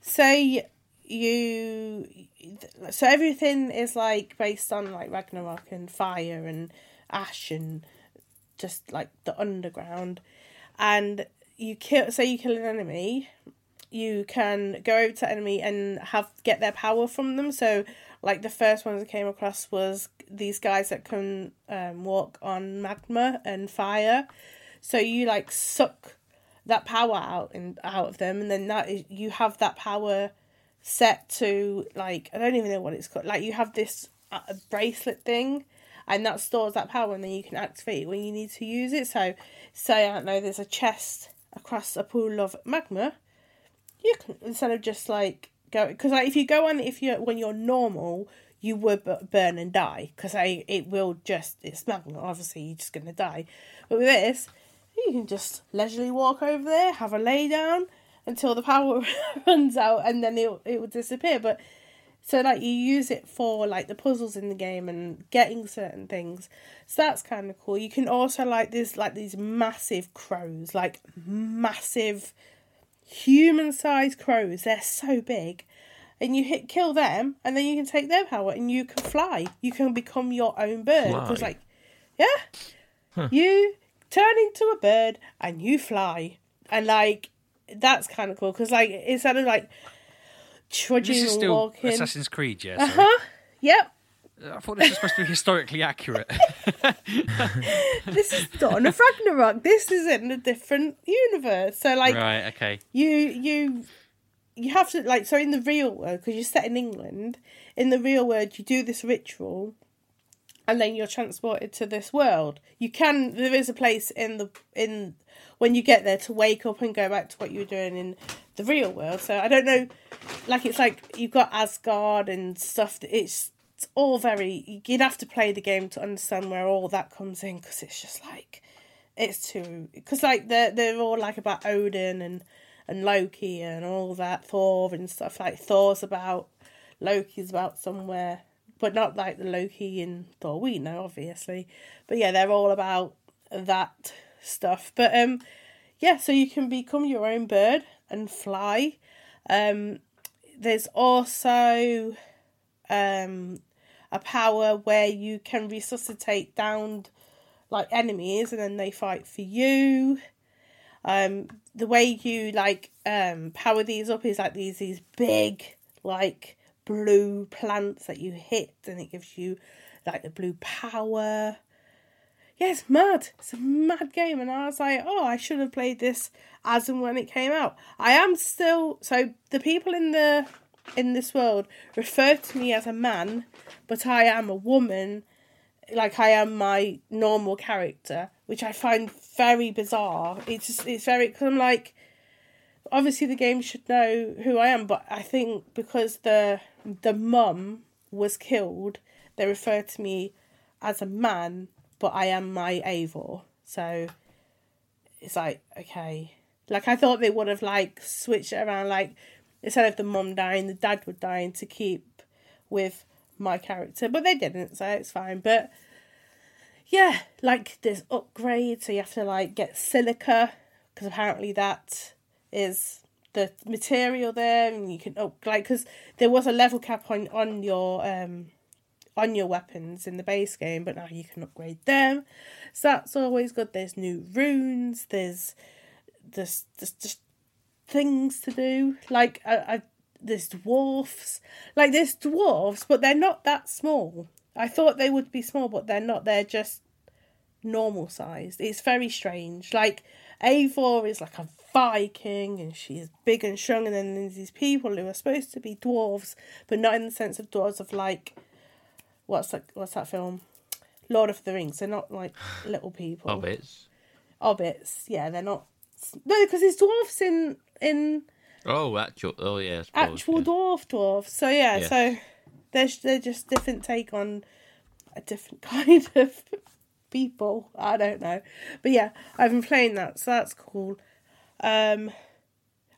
S3: say you so everything is like based on like Ragnarok and fire and ash and just like the underground and you kill say you kill an enemy you can go over to enemy and have get their power from them so like the first ones I came across was these guys that can um, walk on magma and fire so you like suck that power out and out of them and then that is you have that power set to like I don't even know what it's called. Like you have this uh, bracelet thing, and that stores that power, and then you can activate it when you need to use it. So, say I don't know, there's a chest across a pool of magma. You can instead of just like go because like if you go on if you when you're normal you would burn and die because I it will just it's magma obviously you're just gonna die, but with this you can just leisurely walk over there, have a lay down, until the power runs out and then it it will disappear. But so like you use it for like the puzzles in the game and getting certain things. So that's kind of cool. You can also like there's like these massive crows, like massive human sized crows. They're so big. And you hit kill them and then you can take their power and you can fly. You can become your own bird. Because like yeah. Huh. You turn into a bird and you fly. And like that's kind of cool because like instead of like trudging
S2: this is still
S3: walking.
S2: Assassin's Creed, yeah.
S3: Uh huh. Yep.
S2: I thought this was supposed to be historically accurate.
S3: This is Dawn of Ragnarok. This is in a different universe. So like
S2: right, okay.
S3: you you you have to like so in the real world because you're set in England. In the real world, you do this ritual, and then you're transported to this world. You can there is a place in the in when you get there to wake up and go back to what you were doing in the real world. So I don't know, like it's like you've got Asgard and stuff. That it's it's all very. You'd have to play the game to understand where all that comes in because it's just like it's too because like they're they're all like about Odin and and Loki and all that Thor and stuff. Like Thor's about Loki's about somewhere, but not like the Loki and Thor we know obviously. But yeah, they're all about that stuff. But um, yeah, so you can become your own bird and fly. Um, there's also um a power where you can resuscitate downed like enemies and then they fight for you. Um, the way you like um power these up is like these these big like blue plants that you hit and it gives you like the blue power. Yeah, it's mad. It's a mad game, and I was like, oh, I should have played this as and when it came out. I am still so the people in the in this world refer to me as a man, but I am a woman, like I am my normal character, which I find very bizarre. It's just, it's very because I'm like, obviously the game should know who I am, but I think because the the mum was killed, they refer to me as a man, but I am my Eivor. So it's like okay, like I thought they would have like switched it around, like instead of the mum dying, the dad would dying to keep with my character, but they didn't, so it's fine. But yeah, like there's upgrades, so you have to like get silica because apparently that is the material there, and you can up like because there was a level cap on on your um on your weapons in the base game, but now you can upgrade them. So that's always good. There's new runes. There's there's, there's just things to do. Like I, I, there's dwarfs, like there's dwarfs, but they're not that small. I thought they would be small, but they're not. They're just normal sized. It's very strange. Like Eivor is like a Viking and she's big and strong, and then there's these people who are supposed to be dwarves, but not in the sense of dwarves of like what's that what's that film? Lord of the Rings. They're not like little people.
S4: Hobbits.
S3: Hobbits. Yeah, they're not. No, because there's dwarfs in in
S4: Oh, actual. Oh, yeah. Suppose,
S3: actual
S4: yeah.
S3: dwarf dwarfs. So yeah,
S4: Yeah.
S3: so they're they're just different take on a different kind of people. I don't know, but yeah, I've been playing that, so that's cool. Um,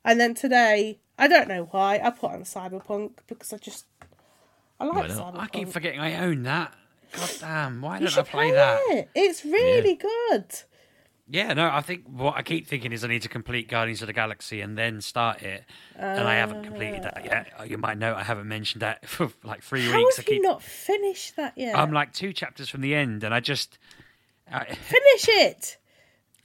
S3: and then today, I don't know why I put on Cyberpunk because I just I like Cyberpunk.
S2: I keep forgetting I own that. God damn! Why
S3: You
S2: don't I
S3: should
S2: play that?
S3: it. It's really good.
S2: Yeah, no, I think what I keep thinking is I need to complete Guardians of the Galaxy and then start it, and I haven't completed that uh. yet. You might know I haven't mentioned that for like three
S3: How
S2: weeks. I
S3: have you
S2: keep,
S3: not finished that yet?
S2: I'm like two chapters from the end, and I just, I,
S3: Finish it.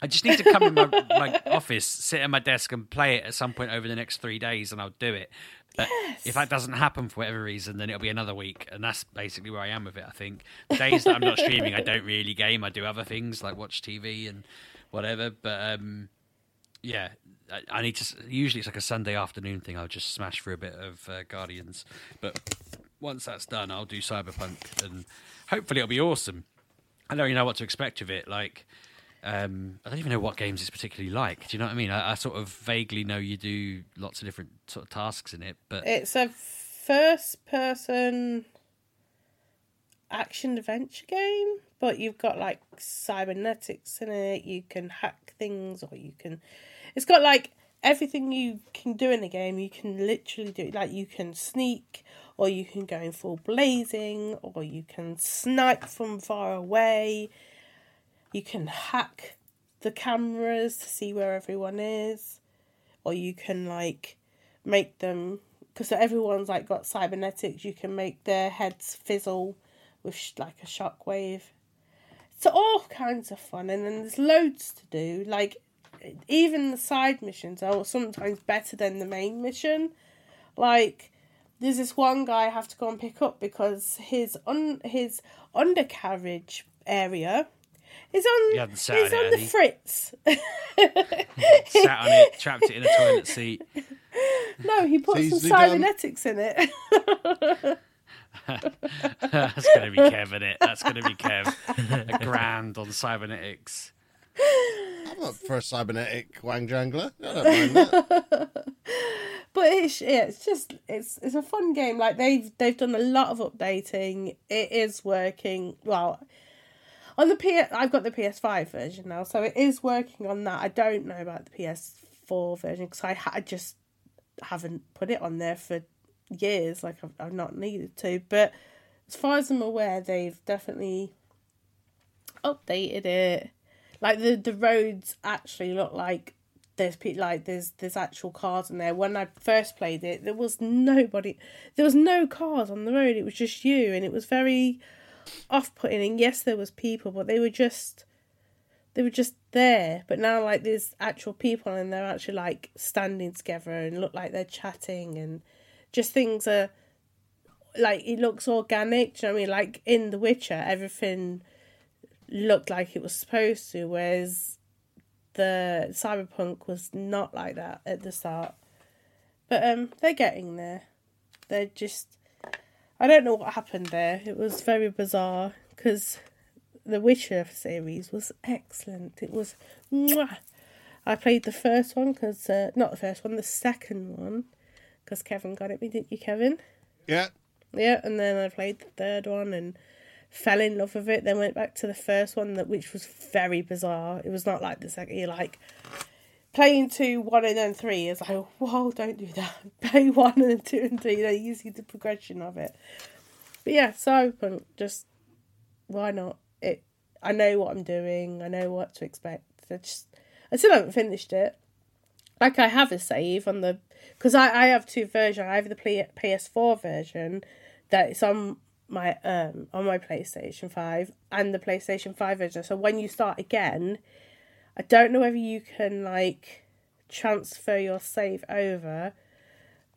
S2: I just need to come in my, my office, sit at my desk, and play it at some point over the next three days, and I'll do it. But if that doesn't happen for whatever reason, then it'll be another week, and that's basically where I am with it. I think the days that I'm not streaming, I don't really game. I do other things like watch TV and whatever. But um, yeah, I, I need to. Usually, it's like a Sunday afternoon thing. I'll just smash through a bit of uh, Guardians, but once that's done, I'll do Cyberpunk, and hopefully, it'll be awesome. I don't really know what to expect of it. Like, um, I don't even know what games it's particularly like. Do you know what I mean? I, I sort of vaguely know you do lots of different sort of tasks in it, but
S3: It's a first person action adventure game, but you've got like cybernetics in it. You can hack things, or you can. It's got like everything you can do in the game. You can literally do like you can sneak, or you can go in full blazing, or you can snipe from far away. You can hack the cameras to see where everyone is, or you can like make them because everyone's like got cybernetics. You can make their heads fizzle with sh- like a shockwave. So all kinds of fun, and then there's loads to do. Like even the side missions are sometimes better than the main mission. Like there's this one guy I have to go and pick up because his un his undercarriage area is on
S2: You haven't sat
S3: is
S2: on it,
S3: on the
S2: have you?
S3: fritz.
S2: sat on it, trapped it in a toilet seat.
S3: no, he put some
S1: Easily done.
S3: Um, cybernetics in it.
S2: That's going to be Kev, is it? That's going to be Kev. A grand on cybernetics.
S1: I'm up for a cybernetic wang jangler. I don't mind that.
S3: but it's yeah, it's just it's it's a fun game. Like they've they've done a lot of updating. It is working well. On the P, I've got the PS5 version now, so it is working on that. I don't know about the PS4 version because I, ha- I just haven't put it on there for years. Like I've, I've not needed to, but as far as I'm aware, they've definitely updated it. Like the the roads actually look like there's pe- like there's there's actual cars in there. When I first played it, there was nobody, there was no cars on the road. It was just you, and it was very off putting. And yes, there was people, but they were just they were just there. But now like there's actual people, and they're actually like standing together and look like they're chatting, and just things are like it looks organic. You know I mean? Like in The Witcher, everything looked like it was supposed to, whereas the cyberpunk was not like that at the start. But um they're getting there. They're just I don't know what happened there. It was very bizarre because the Witcher series was excellent. It was mwah. I played the first one because uh, not the first one, the second one because Kevin got it. Me, didn't you, Kevin?
S1: Yeah.
S3: Yeah, and then I played the third one and fell in love with it. Then went back to the first one, that which was very bizarre. It was not like the second. You're like playing two, one, and then three is like, whoa, don't do that. Play one and two and three. You see the progression of it. But yeah, Cyberpunk, just why not? It. I know what I'm doing. I know what to expect. I just, I still haven't finished it. Like I have a save on the because I, I have two versions. I have the PS4 version that is on my um on my PlayStation 5 and the PlayStation 5 version. So when you start again, I don't know whether you can like transfer your save over.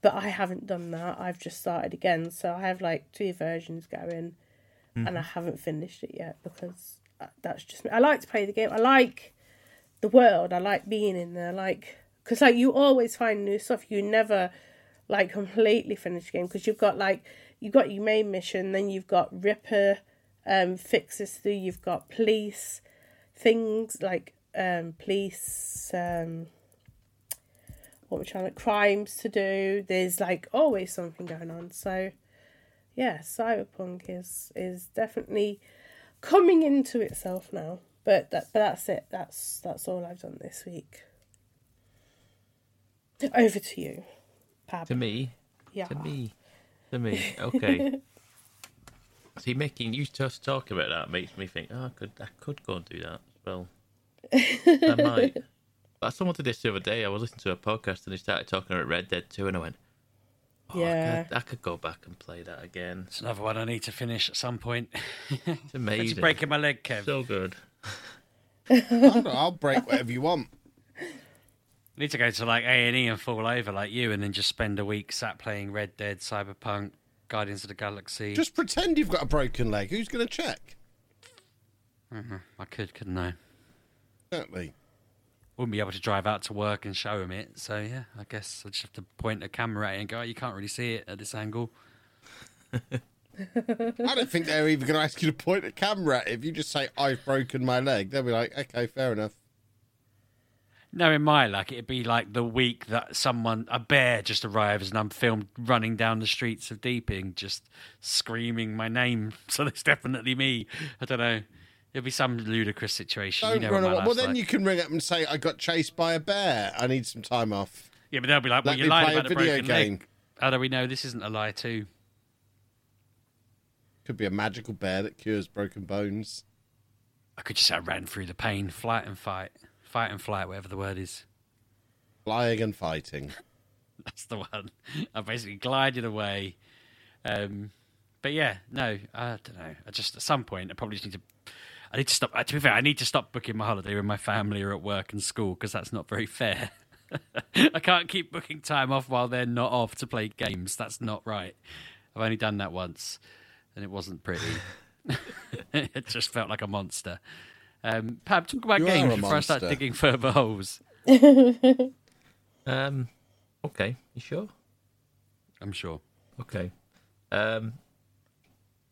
S3: But I haven't done that. I've just started again, so I have like two versions going, and I haven't finished it yet because uh, that's just me. I like to play the game. I like the world. I like being in there. Like because like you always find new stuff. You never like completely finish the game because you've got like you've got your main mission, then you've got Ripper um fixes to do. You've got police things like um police um what we're trying to crimes to do. There's like always something going on. So yeah, Cyberpunk is is definitely coming into itself now. But that but that's it. That's that's all I've done this week. Over to you, Pab.
S4: To me,
S3: yeah.
S4: to me, to me. Okay. See, making you just talk about that makes me think. Oh, I could, I could go and do that as well. I might. But someone did this the other day. I was listening to a podcast and they started talking about Red Dead 2, and I went, oh,
S3: Yeah.
S4: I could, I could go back and play that again.
S2: It's another one I need to finish at some point.
S4: It's
S2: It's
S4: amazing.
S2: breaking my leg, Kev.
S4: So good.
S1: I'll, I'll break whatever you want.
S2: I need to go to like A and E and fall over like you, and then just spend a week sat playing Red Dead, Cyberpunk, Guardians of the Galaxy.
S1: Just pretend you've got a broken leg. Who's going to check? Mm-hmm.
S2: I could, couldn't I?
S1: Exactly.
S2: Wouldn't be able to drive out to work and show him it. So yeah, I guess I just have to point a camera at it and go, oh, "You can't really see it at this angle."
S1: I don't think they're even going to ask you to point a camera at it. If you just say, I've broken my leg, they'll be like, okay, fair enough.
S2: No, in my luck, it'd be like the week that someone, a bear, just arrives and I'm filmed running down the streets of Deeping, just screaming my name. So it's definitely me. I don't know. It'll be some ludicrous situation.
S1: Don't
S2: you know
S1: run away. Well, then
S2: like.
S1: you can ring up and say, I got chased by a bear. I need some time off.
S2: Yeah, but they'll be like, "Well,
S1: Let
S2: you
S1: me
S2: lied
S1: play a video
S2: broken
S1: game.
S2: leg." How do we know this isn't a lie too?
S1: Could be a magical bear that cures broken bones.
S2: I could just say I ran through the pain, flight and fight, fight and flight, whatever the word is.
S1: Flying and fighting.
S2: That's the one. I basically glided away. Um, but yeah, no, I don't know. I just at some point I probably just need to. I need to stop. uh, To be fair, I need to stop booking my holiday when my family are at work and school because that's not very fair. I can't keep booking time off while they're not off to play games. That's not right. I've only done that once, and it wasn't pretty. it just felt like a monster. Um, Pab, talk about
S1: You
S2: games
S1: a
S2: before I start digging further holes.
S4: Um, okay, you sure?
S2: I'm sure.
S4: Okay. Um,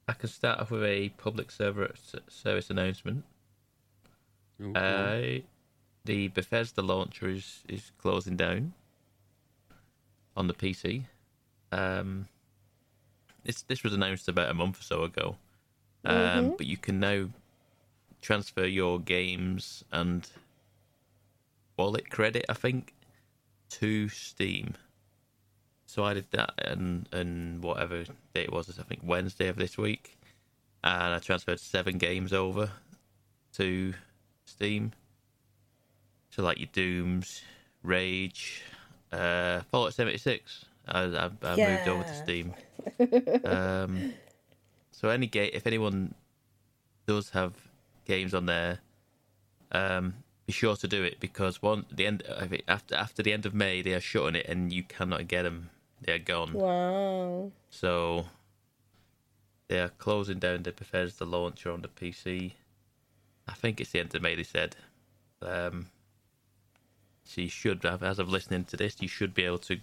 S4: I can start off with a public server service announcement.
S2: Ooh,
S4: Uh, the Bethesda launcher is, is closing down on the PC. Um, this this was announced about a month or so ago, um, but you can now transfer your games and wallet credit, I think, to Steam. So I did that, and and whatever day it was, I think Wednesday of this week, and I transferred seven games over to Steam. So like your Dooms, Rage, uh, Fallout 76. I, I, I moved over to Steam. um, so any game, if anyone does have games on there, um, be sure to do it because one the end it, after after the end of May they are shutting it and you cannot get them. They are gone.
S3: Wow.
S4: So they are closing down the Bethesda launcher on the PC. I think it's the end of May. They said. Um, so you should, as of listening to this, you should be able to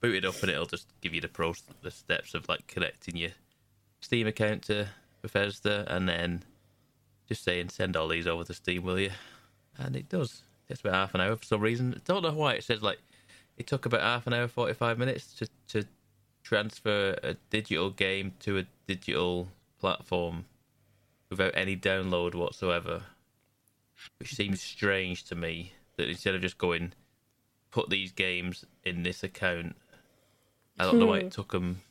S4: boot it up, and it'll just give you the pro the steps of like connecting your Steam account to Bethesda, and then just saying send all these over to Steam, will you? And it does. It's about half an hour for some reason. I Don't know why it says like it took about half an hour, forty five minutes to to transfer a digital game to a digital platform without any download whatsoever. Which seems strange to me that instead of just going put these games in this account, I don't know why it hmm. took them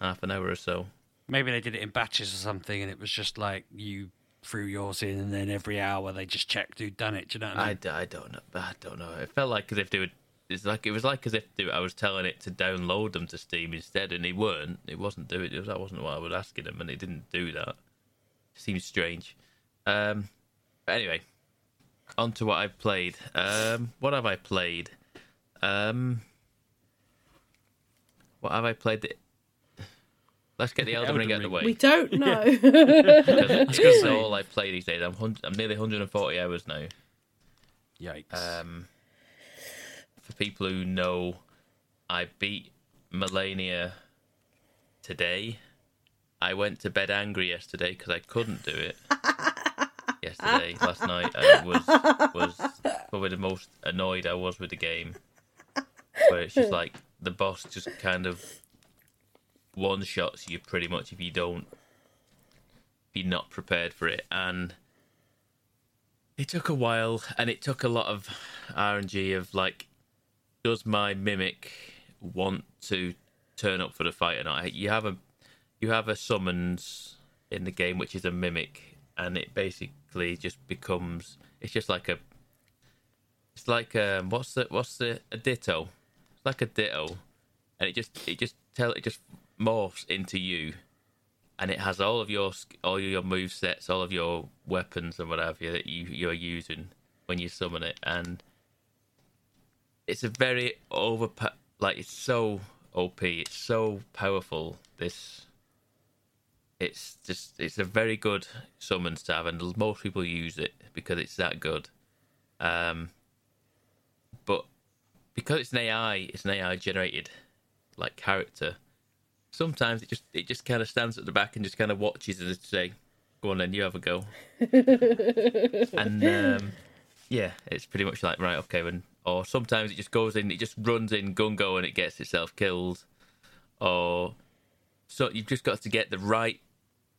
S4: half an hour or so.
S2: Maybe they did it in batches or something, and it was just like you threw yours in, and then every hour they just checked who'd done it. Do you know what I mean?
S4: I,
S2: mean?
S4: d- I don't know. I don't know. It felt like as if they would. It's like it was like as if I was telling it to download them to Steam instead, and it weren't. It wasn't doing. It was, that wasn't what I was asking them, and it didn't do that. seems strange. Um, but anyway, on to what I've played. Um, what have I played? Um, what have I played? That... Let's get the Elden,
S2: Elden
S4: Ring out of the way.
S3: We don't know.
S4: Because That's all I play these days. I'm, I'm nearly 140 hours now.
S2: Yikes.
S4: Um, for people who know, I beat Malenia today. I went to bed angry yesterday because I couldn't do it. yesterday, last night, I was was probably the most annoyed I was with the game. Where it's just like the boss just kind of one shots you pretty much if you don't be not prepared for it and it took a while and it took a lot of RNG of like does my mimic want to turn up for the fight or not? You have a you have a summons in the game which is a mimic and it basically just becomes it's just like a it's like um what's the what's the a ditto it's like a ditto and it just it just tell it just morphs into you and it has all of your all your move sets all of your weapons and whatever that you you're using when you summon it and it's a very over like it's so op it's so powerful this. It's just it's a very good summons to have and most people use it because it's that good. Um but because it's an ai it's an ai generated like character sometimes it just it just kind of stands at the back and just kind of watches and say go on then you have a go. And um yeah it's pretty much like right okay when or sometimes it just goes in it just runs in gungo and it gets itself killed. Or so you've just got to get the right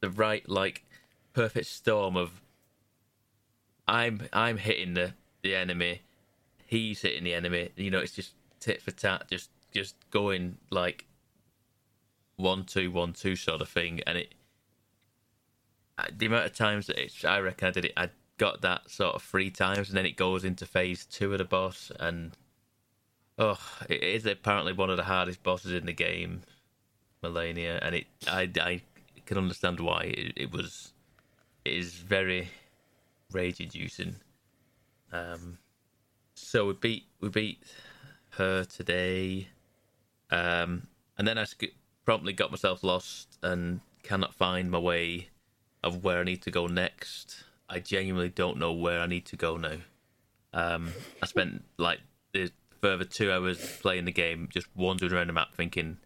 S4: the right like perfect storm of i'm i'm hitting the the enemy he's hitting the enemy. You know it's just tit for tat just just going like one two one two sort of thing. And it the amount of times that it's i reckon i did it i got that sort of three times and then it goes into phase two of the boss and oh it is apparently one of the hardest bosses in the game Malenia and it i i can understand why it, it was it is very rage inducing um so we beat we beat her today um and then i sc- promptly got myself lost and cannot find my way of where I need to go next. I genuinely don't know where I need to go now. Um, I spent like the further two hours playing the game, just wandering around the map, thinking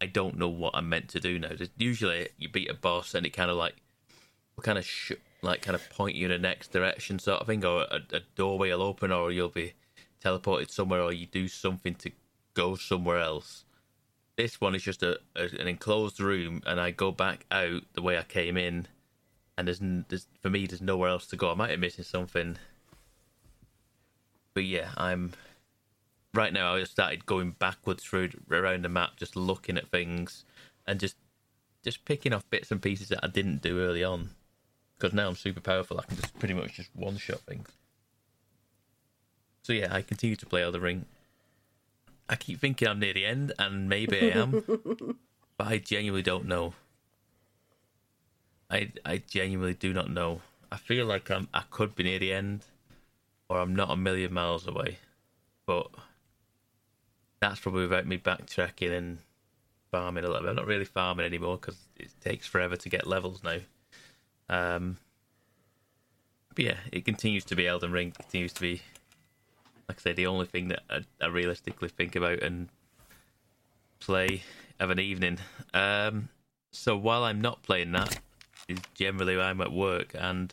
S4: I don't know what I'm meant to do now. Usually, you beat a boss and it kind of like kind of sh- like kind of point you in the next direction, sort of thing, or a, a doorway will open, or you'll be teleported somewhere, or you do something to go somewhere else this one is just a, a an enclosed room, and I go back out the way I came in, and there's, there's for me there's nowhere else to go. I might be missing something, but yeah, I'm right now. I just started going backwards through around the map, just looking at things, and just just picking off bits and pieces that I didn't do early on. Because now I'm super powerful, I can just pretty much just one shot things. So yeah, I continue to play Elden Ring. I keep thinking I'm near the end, and maybe I am, but I genuinely don't know. I I genuinely do not know. I feel like I'm I could be near the end, or I'm not a million miles away, but that's probably without me backtracking and farming a little bit. I'm not really farming anymore because it takes forever to get levels now. Um, but yeah, it continues to be Elden Ring. Continues to be like I say, the only thing that I, I realistically think about and play of an evening. Um, so while I'm not playing that, is generally when I'm at work, and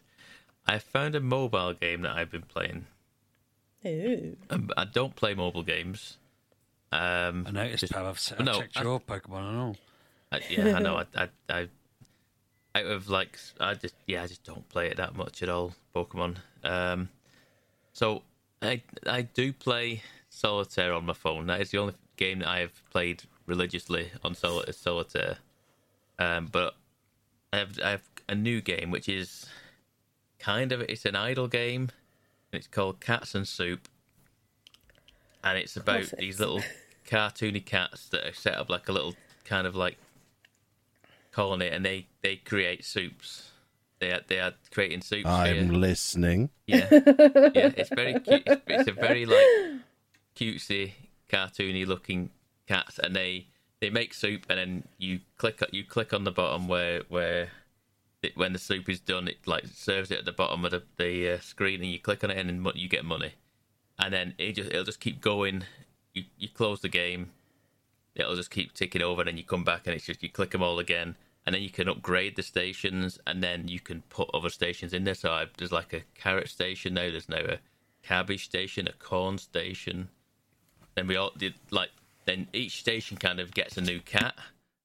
S4: I found a mobile game that I've been playing.
S3: Ooh.
S4: Um, I don't play mobile games. Um,
S2: I noticed,
S4: just-
S2: pal. I've, I've
S4: no,
S2: checked
S4: I-
S2: your Pokemon and all.
S4: I, yeah, I know. I, I, I, out of like, I just, yeah, I just don't play it that much at all. Pokemon. Um, so I, I do play solitaire on my phone. That is the only game that I have played religiously on sol- solitaire. Um, but I have, I have a new game which is kind of it's an idle game. It's called Cats and Soup, and it's about
S3: course it
S4: these little cartoony cats that are set up like a little kind of like colony, and they they create soups. They are, they are creating soups.
S1: I'm
S4: you.
S1: listening.
S4: Yeah, yeah. It's very cute. It's, it's a very like cutesy cartoony looking cats, and they they make soup, and then you click you click on the bottom where where it, when the soup is done, it like serves it at the bottom of the, the uh, screen, and you click on it, and then you get money, and then it just it'll just keep going. You you close the game, it'll just keep ticking over, and then you come back, and it's just you click them all again, and then you can upgrade the stations, and then you can put other stations in there. So I, there's like a carrot station now. There's now a cabbage station, a corn station. Then we all did like then each station kind of gets a new cat,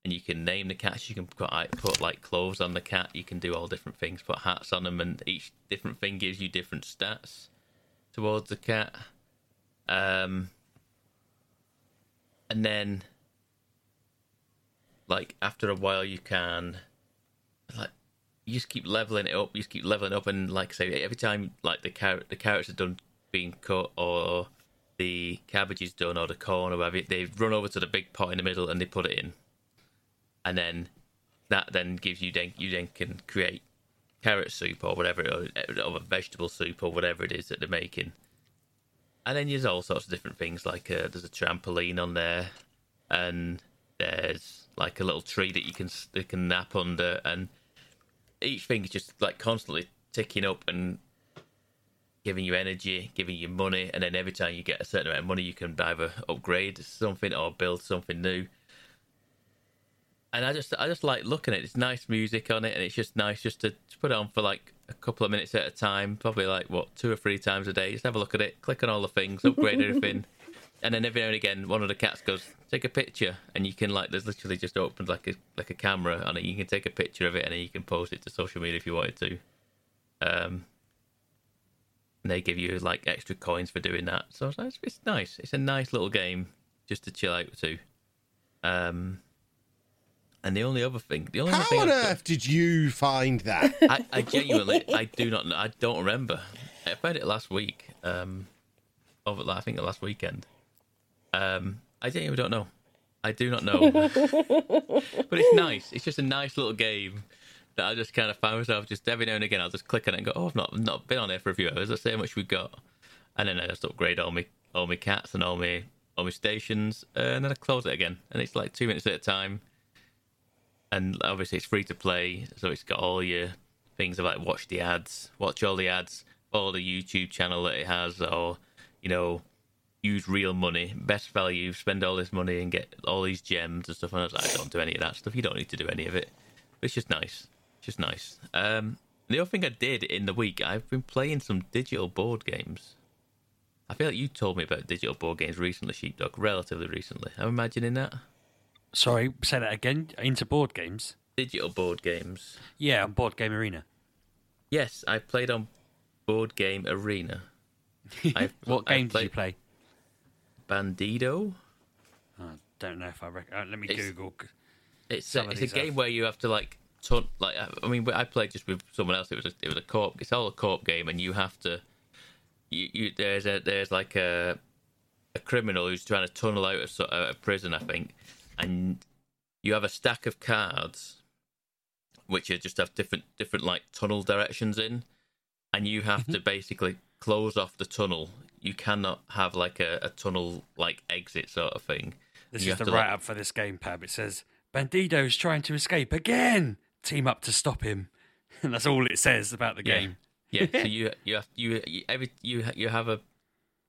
S4: and you can name the cats. You can put like, clothes on the cat. You can do all different things. Put hats on them, and each different thing gives you different stats towards the cat. Um, and then like after a while, you can like you just keep leveling it up. You just keep leveling up, and like I say, every time like the carrot the are done being cut or the cabbage is done or the corn or whatever, they run over to the big pot in the middle and they put it in, and then that then gives you then you then can create carrot soup or whatever or, or vegetable soup or whatever it is that they're making. And then there's all sorts of different things like uh, there's a trampoline on there, and there's like a little tree that you can you can nap under, and each thing is just like constantly ticking up and giving you energy, giving you money, and then every time you get a certain amount of money, you can either upgrade something or build something new. And I just I just like looking at it. It's nice music on it, and it's just nice just to, to put it on for like a couple of minutes at a time, probably like what two or three times a day. Just have a look at it, click on all the things, upgrade everything, and then every now and again, one of the cats goes, "Take a picture," and you can like, there's literally just opened like a like a camera on it. You can take a picture of it, and then you can post it to social media if you wanted to. Um, and they give you like extra coins for doing that. So it's, it's, it's nice. It's a nice little game just to chill out to. Um, and the only other thing, the only
S1: How
S4: thing
S1: on
S4: I've-
S1: earth did you find that?
S4: I, I genuinely, I do not know. I don't remember. I found it last week. Um, over, I think the last weekend. Um, I genuinely don't know. I do not know. but it's nice. It's just a nice little game that I just kind of found myself just every now and again. I'll just click on it and go, "Oh, I've not not been on there for a few hours. Let's see how much we got." And then I just upgrade all my all my cats and all my all my stations, uh, and then I close it again. And it's like two minutes at a time and obviously it's free to play, so it's got all your things of like watch the ads, watch all the ads, follow the YouTube channel that it has, or you know, use real money, best value, spend all this money and get all these gems and stuff. And I was like, I don't do any of that stuff. You don't need to do any of it. It's just nice, just nice. Um, the other thing I did in the week, I've been playing some digital board games. I feel like you told me about digital board games recently, Sheepdog, relatively recently. I'm imagining that.
S2: Sorry, say that again. Into board games.
S4: Digital board games.
S2: Yeah, on Board Game Arena.
S4: Yes, I played on Board Game Arena.
S2: What game did you play?
S4: Bandido.
S2: I don't know if I rec- uh, let me
S4: It's-
S2: Google.
S4: It's a, it's a game where you have to like ton like I- mean I played just with someone else. It was a, it was a co-op. It's all a co-op game, and you have to you, you there's a there's like a a criminal who's trying to tunnel out of uh, a prison, I think, and you have a stack of cards which are just have different different like tunnel directions in, and you have
S2: Mm-hmm.
S4: to basically close off the tunnel. You cannot have like a, a tunnel like exit sort of thing.
S2: This
S4: You
S2: is the write up for this game, Pab. It says Bandido is trying to escape again. Team up to stop him. And that's all it says about the
S4: Yeah.
S2: game.
S4: Yeah, so you you have you, you every you you have a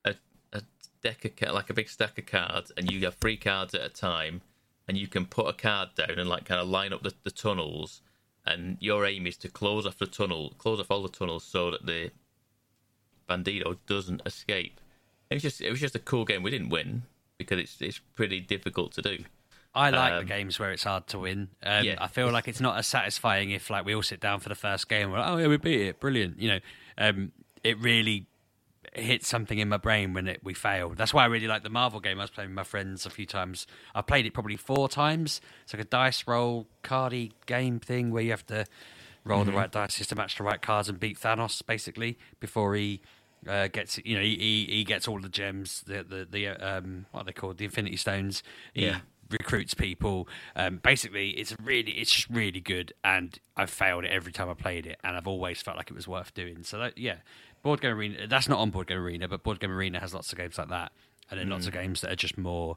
S4: a, a deck of like a big stack of cards, and you have three cards at a time, and you can put a card down and like kind of line up the, the tunnels, and your aim is to close off the tunnel, close off all the tunnels so that the bandito doesn't escape. It was just it was just a cool game. We didn't win because it's it's pretty difficult to do.
S2: I like
S4: Um,
S2: the games where it's hard to win. Um,
S4: yeah.
S2: I feel like it's not as satisfying if like we all sit down for the first game. We're like, oh yeah, we beat it, brilliant. You know, um, it really hits something in my brain when it, we failed. That's why I really like the Marvel game. I was playing with my friends a few times. I played it probably four times. It's like a dice roll cardy game thing where you have to roll
S4: Mm-hmm.
S2: the right dice to match the right cards and beat Thanos basically before he. Uh, gets you know he, he he gets all the gems the the the uh, um what are they called the Infinity Stones he
S4: Yeah.
S2: Recruits people. Um, basically, it's really, it's just really good, and I've failed it every time I played it, and I've always felt like it was worth doing. So that, yeah, board game arena. That's not on board game arena, but board game arena has lots of games like that. and then lots of games that are just more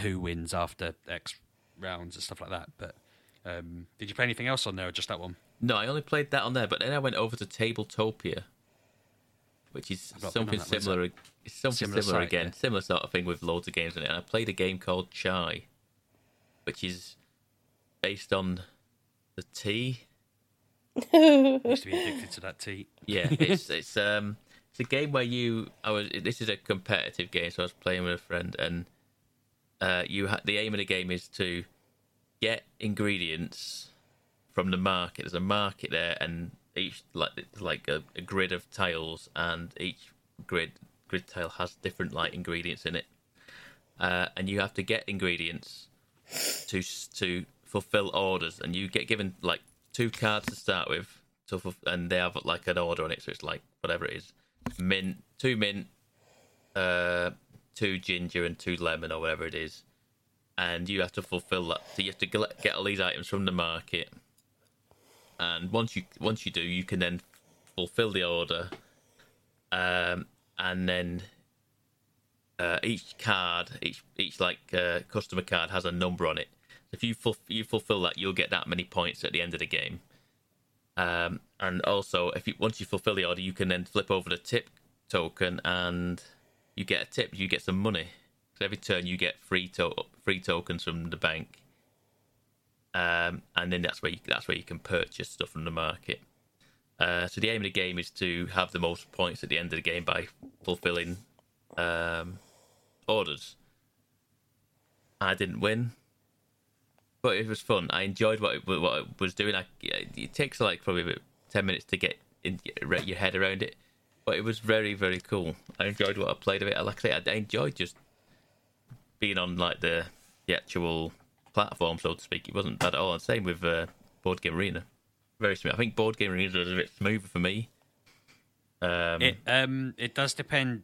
S2: who wins after X rounds and stuff like that. But um, did you play anything else on there, or just that one?
S4: No, I only played that on there, but then I went over to Tabletopia, which is
S2: I've not been on
S4: something similar. It's something
S2: Similar
S4: similar,
S2: site,
S4: again,
S2: yeah.
S4: similar sort of thing with loads of games in it. And I played a game called Chai, which is based on the tea.
S2: Used to be addicted to that tea.
S4: Yeah, it's it's um it's a game where you I was this is a competitive game, so I was playing with a friend, and uh, you ha- the aim of the game is to get ingredients from the market. There's a market there, and each like it's like a, a grid of tiles, and each grid grid tile has different like ingredients in it, uh, and you have to get ingredients to to fulfill orders, and you get given like two cards to start with, to and they have like an order on it, so it's like whatever it is, mint, two mint, uh, two ginger, and two lemon, or whatever it is, and you have to fulfill that. So you have to get all these items from the market, and once you once you do, you can then fulfill the order, um, and then uh, each card, each each like uh, customer card has a number on it. If you ful- you fulfill that, you'll get that many points at the end of the game. Um, and also, if you once you fulfill the order, you can then flip over the tip token, and you get a tip. You get some money. So every turn, you get free to- free tokens from the bank. Um, and then that's where you, that's where you can purchase stuff from the market. Uh, so the aim of the game is to have the most points at the end of the game by fulfilling um, orders. I didn't win, but it was fun. I enjoyed what it, what I was doing. I, it takes like probably about ten minutes to get in, your head around it, but it was very very cool. I enjoyed what I played of it. Like I say, I, I enjoyed just being on like the the actual platform, so to speak. It wasn't bad at all. And same with uh, Board Game Arena. Very smooth. I think Board Game Arena was a bit smoother for me. Um,
S2: It um it does depend.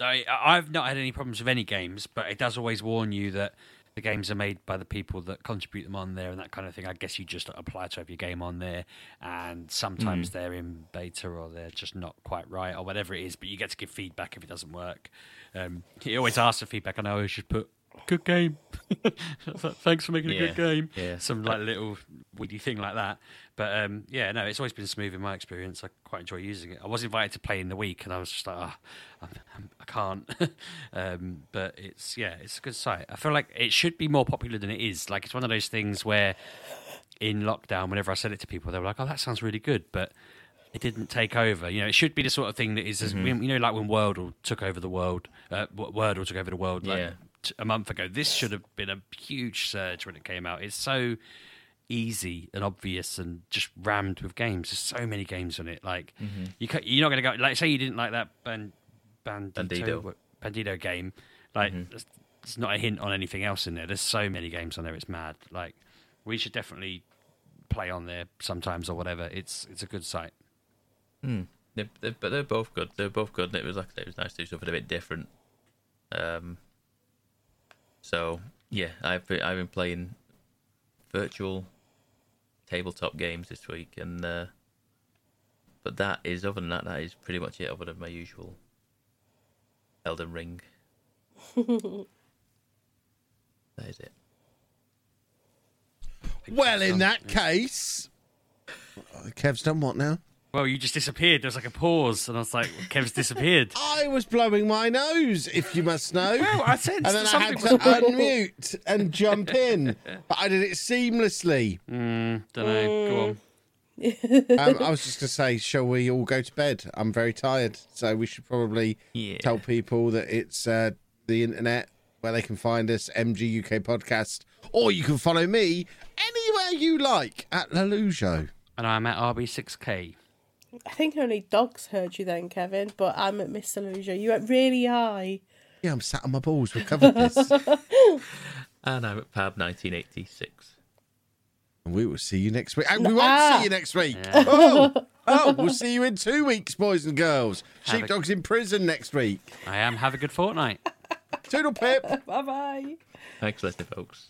S2: I I've not had any problems with any games, but it does always warn you that the games are made by the people that contribute them on there and that kind of thing. I guess you just apply to have your game on there, and sometimes they're in beta or they're just not quite right or whatever it is. But you get to give feedback if it doesn't work. Um, he always asks for feedback, and I always should put good game. Thanks for making a
S4: Yeah,
S2: good game.
S4: yeah.
S2: Some like little weedy thing like that. But um, yeah, no, it's always been smooth in my experience. I quite enjoy using it. I was invited to play in the week, and I was just like, oh, I'm, I'm, I can't. um, but it's yeah, it's a good site. I feel like it should be more popular than it is. Like it's one of those things where in lockdown, whenever I said it to people, they were like, "Oh, that sounds really good," but it didn't take over. You know, it should be the sort of thing that is, as you know, like when Wordle took over the world, uh, Wordle took over the world like
S4: Yeah.
S2: A month ago. This should have been a huge surge when it came out. It's so easy and obvious and just rammed with games. There's so many games on it. Like mm-hmm. you, ca you're not going to go. Like say you didn't like that band, Bandito,
S4: Bandido.
S2: Bandido game. Like mm-hmm. there's, there's not a hint on anything else in there. There's so many games on there. It's mad. Like we should definitely play on there sometimes or whatever. It's it's a good site. Hmm.
S4: They're, they're, but they're both good. They're both good. And it was like it was nice to do something a bit different. Um. So yeah, I've been, I've been playing virtual tabletop games this week, and uh, but that is other than that, that is pretty much it. Other than my usual Elden Ring. that is it.
S1: Well, in that case, Kev's done what now?
S2: Well, you just disappeared. There was like a pause, and I was like, Kev's disappeared.
S1: I was blowing my nose, if you must know.
S2: Well, I sensed
S1: and then I had to unmute and jump in, but I did it seamlessly.
S2: Don't know. Go on.
S1: Um, I was just going to say, shall we all go to bed? I'm very tired, so we should probably
S4: Yeah.
S1: tell people that it's uh, the internet where they can find us, MG UK Podcast, or you can follow me anywhere you like at Lalujo.
S2: And I'm at RB6K.
S3: I think only dogs heard you then, Kevin, but I'm at Mr. Luja. You went really high.
S1: Yeah, I'm sat on my balls. We've covered this.
S4: And I'm at Pab 1986.
S1: and we will see you next week. And we won't
S3: Ah.
S1: see you next week. Oh, oh, we'll see you in two weeks, boys and girls.
S2: Have a-
S1: Sheepdog's in prison next week.
S2: I am. Have a good fortnight.
S1: Toodle pip.
S3: Bye bye.
S4: Thanks for listening, folks.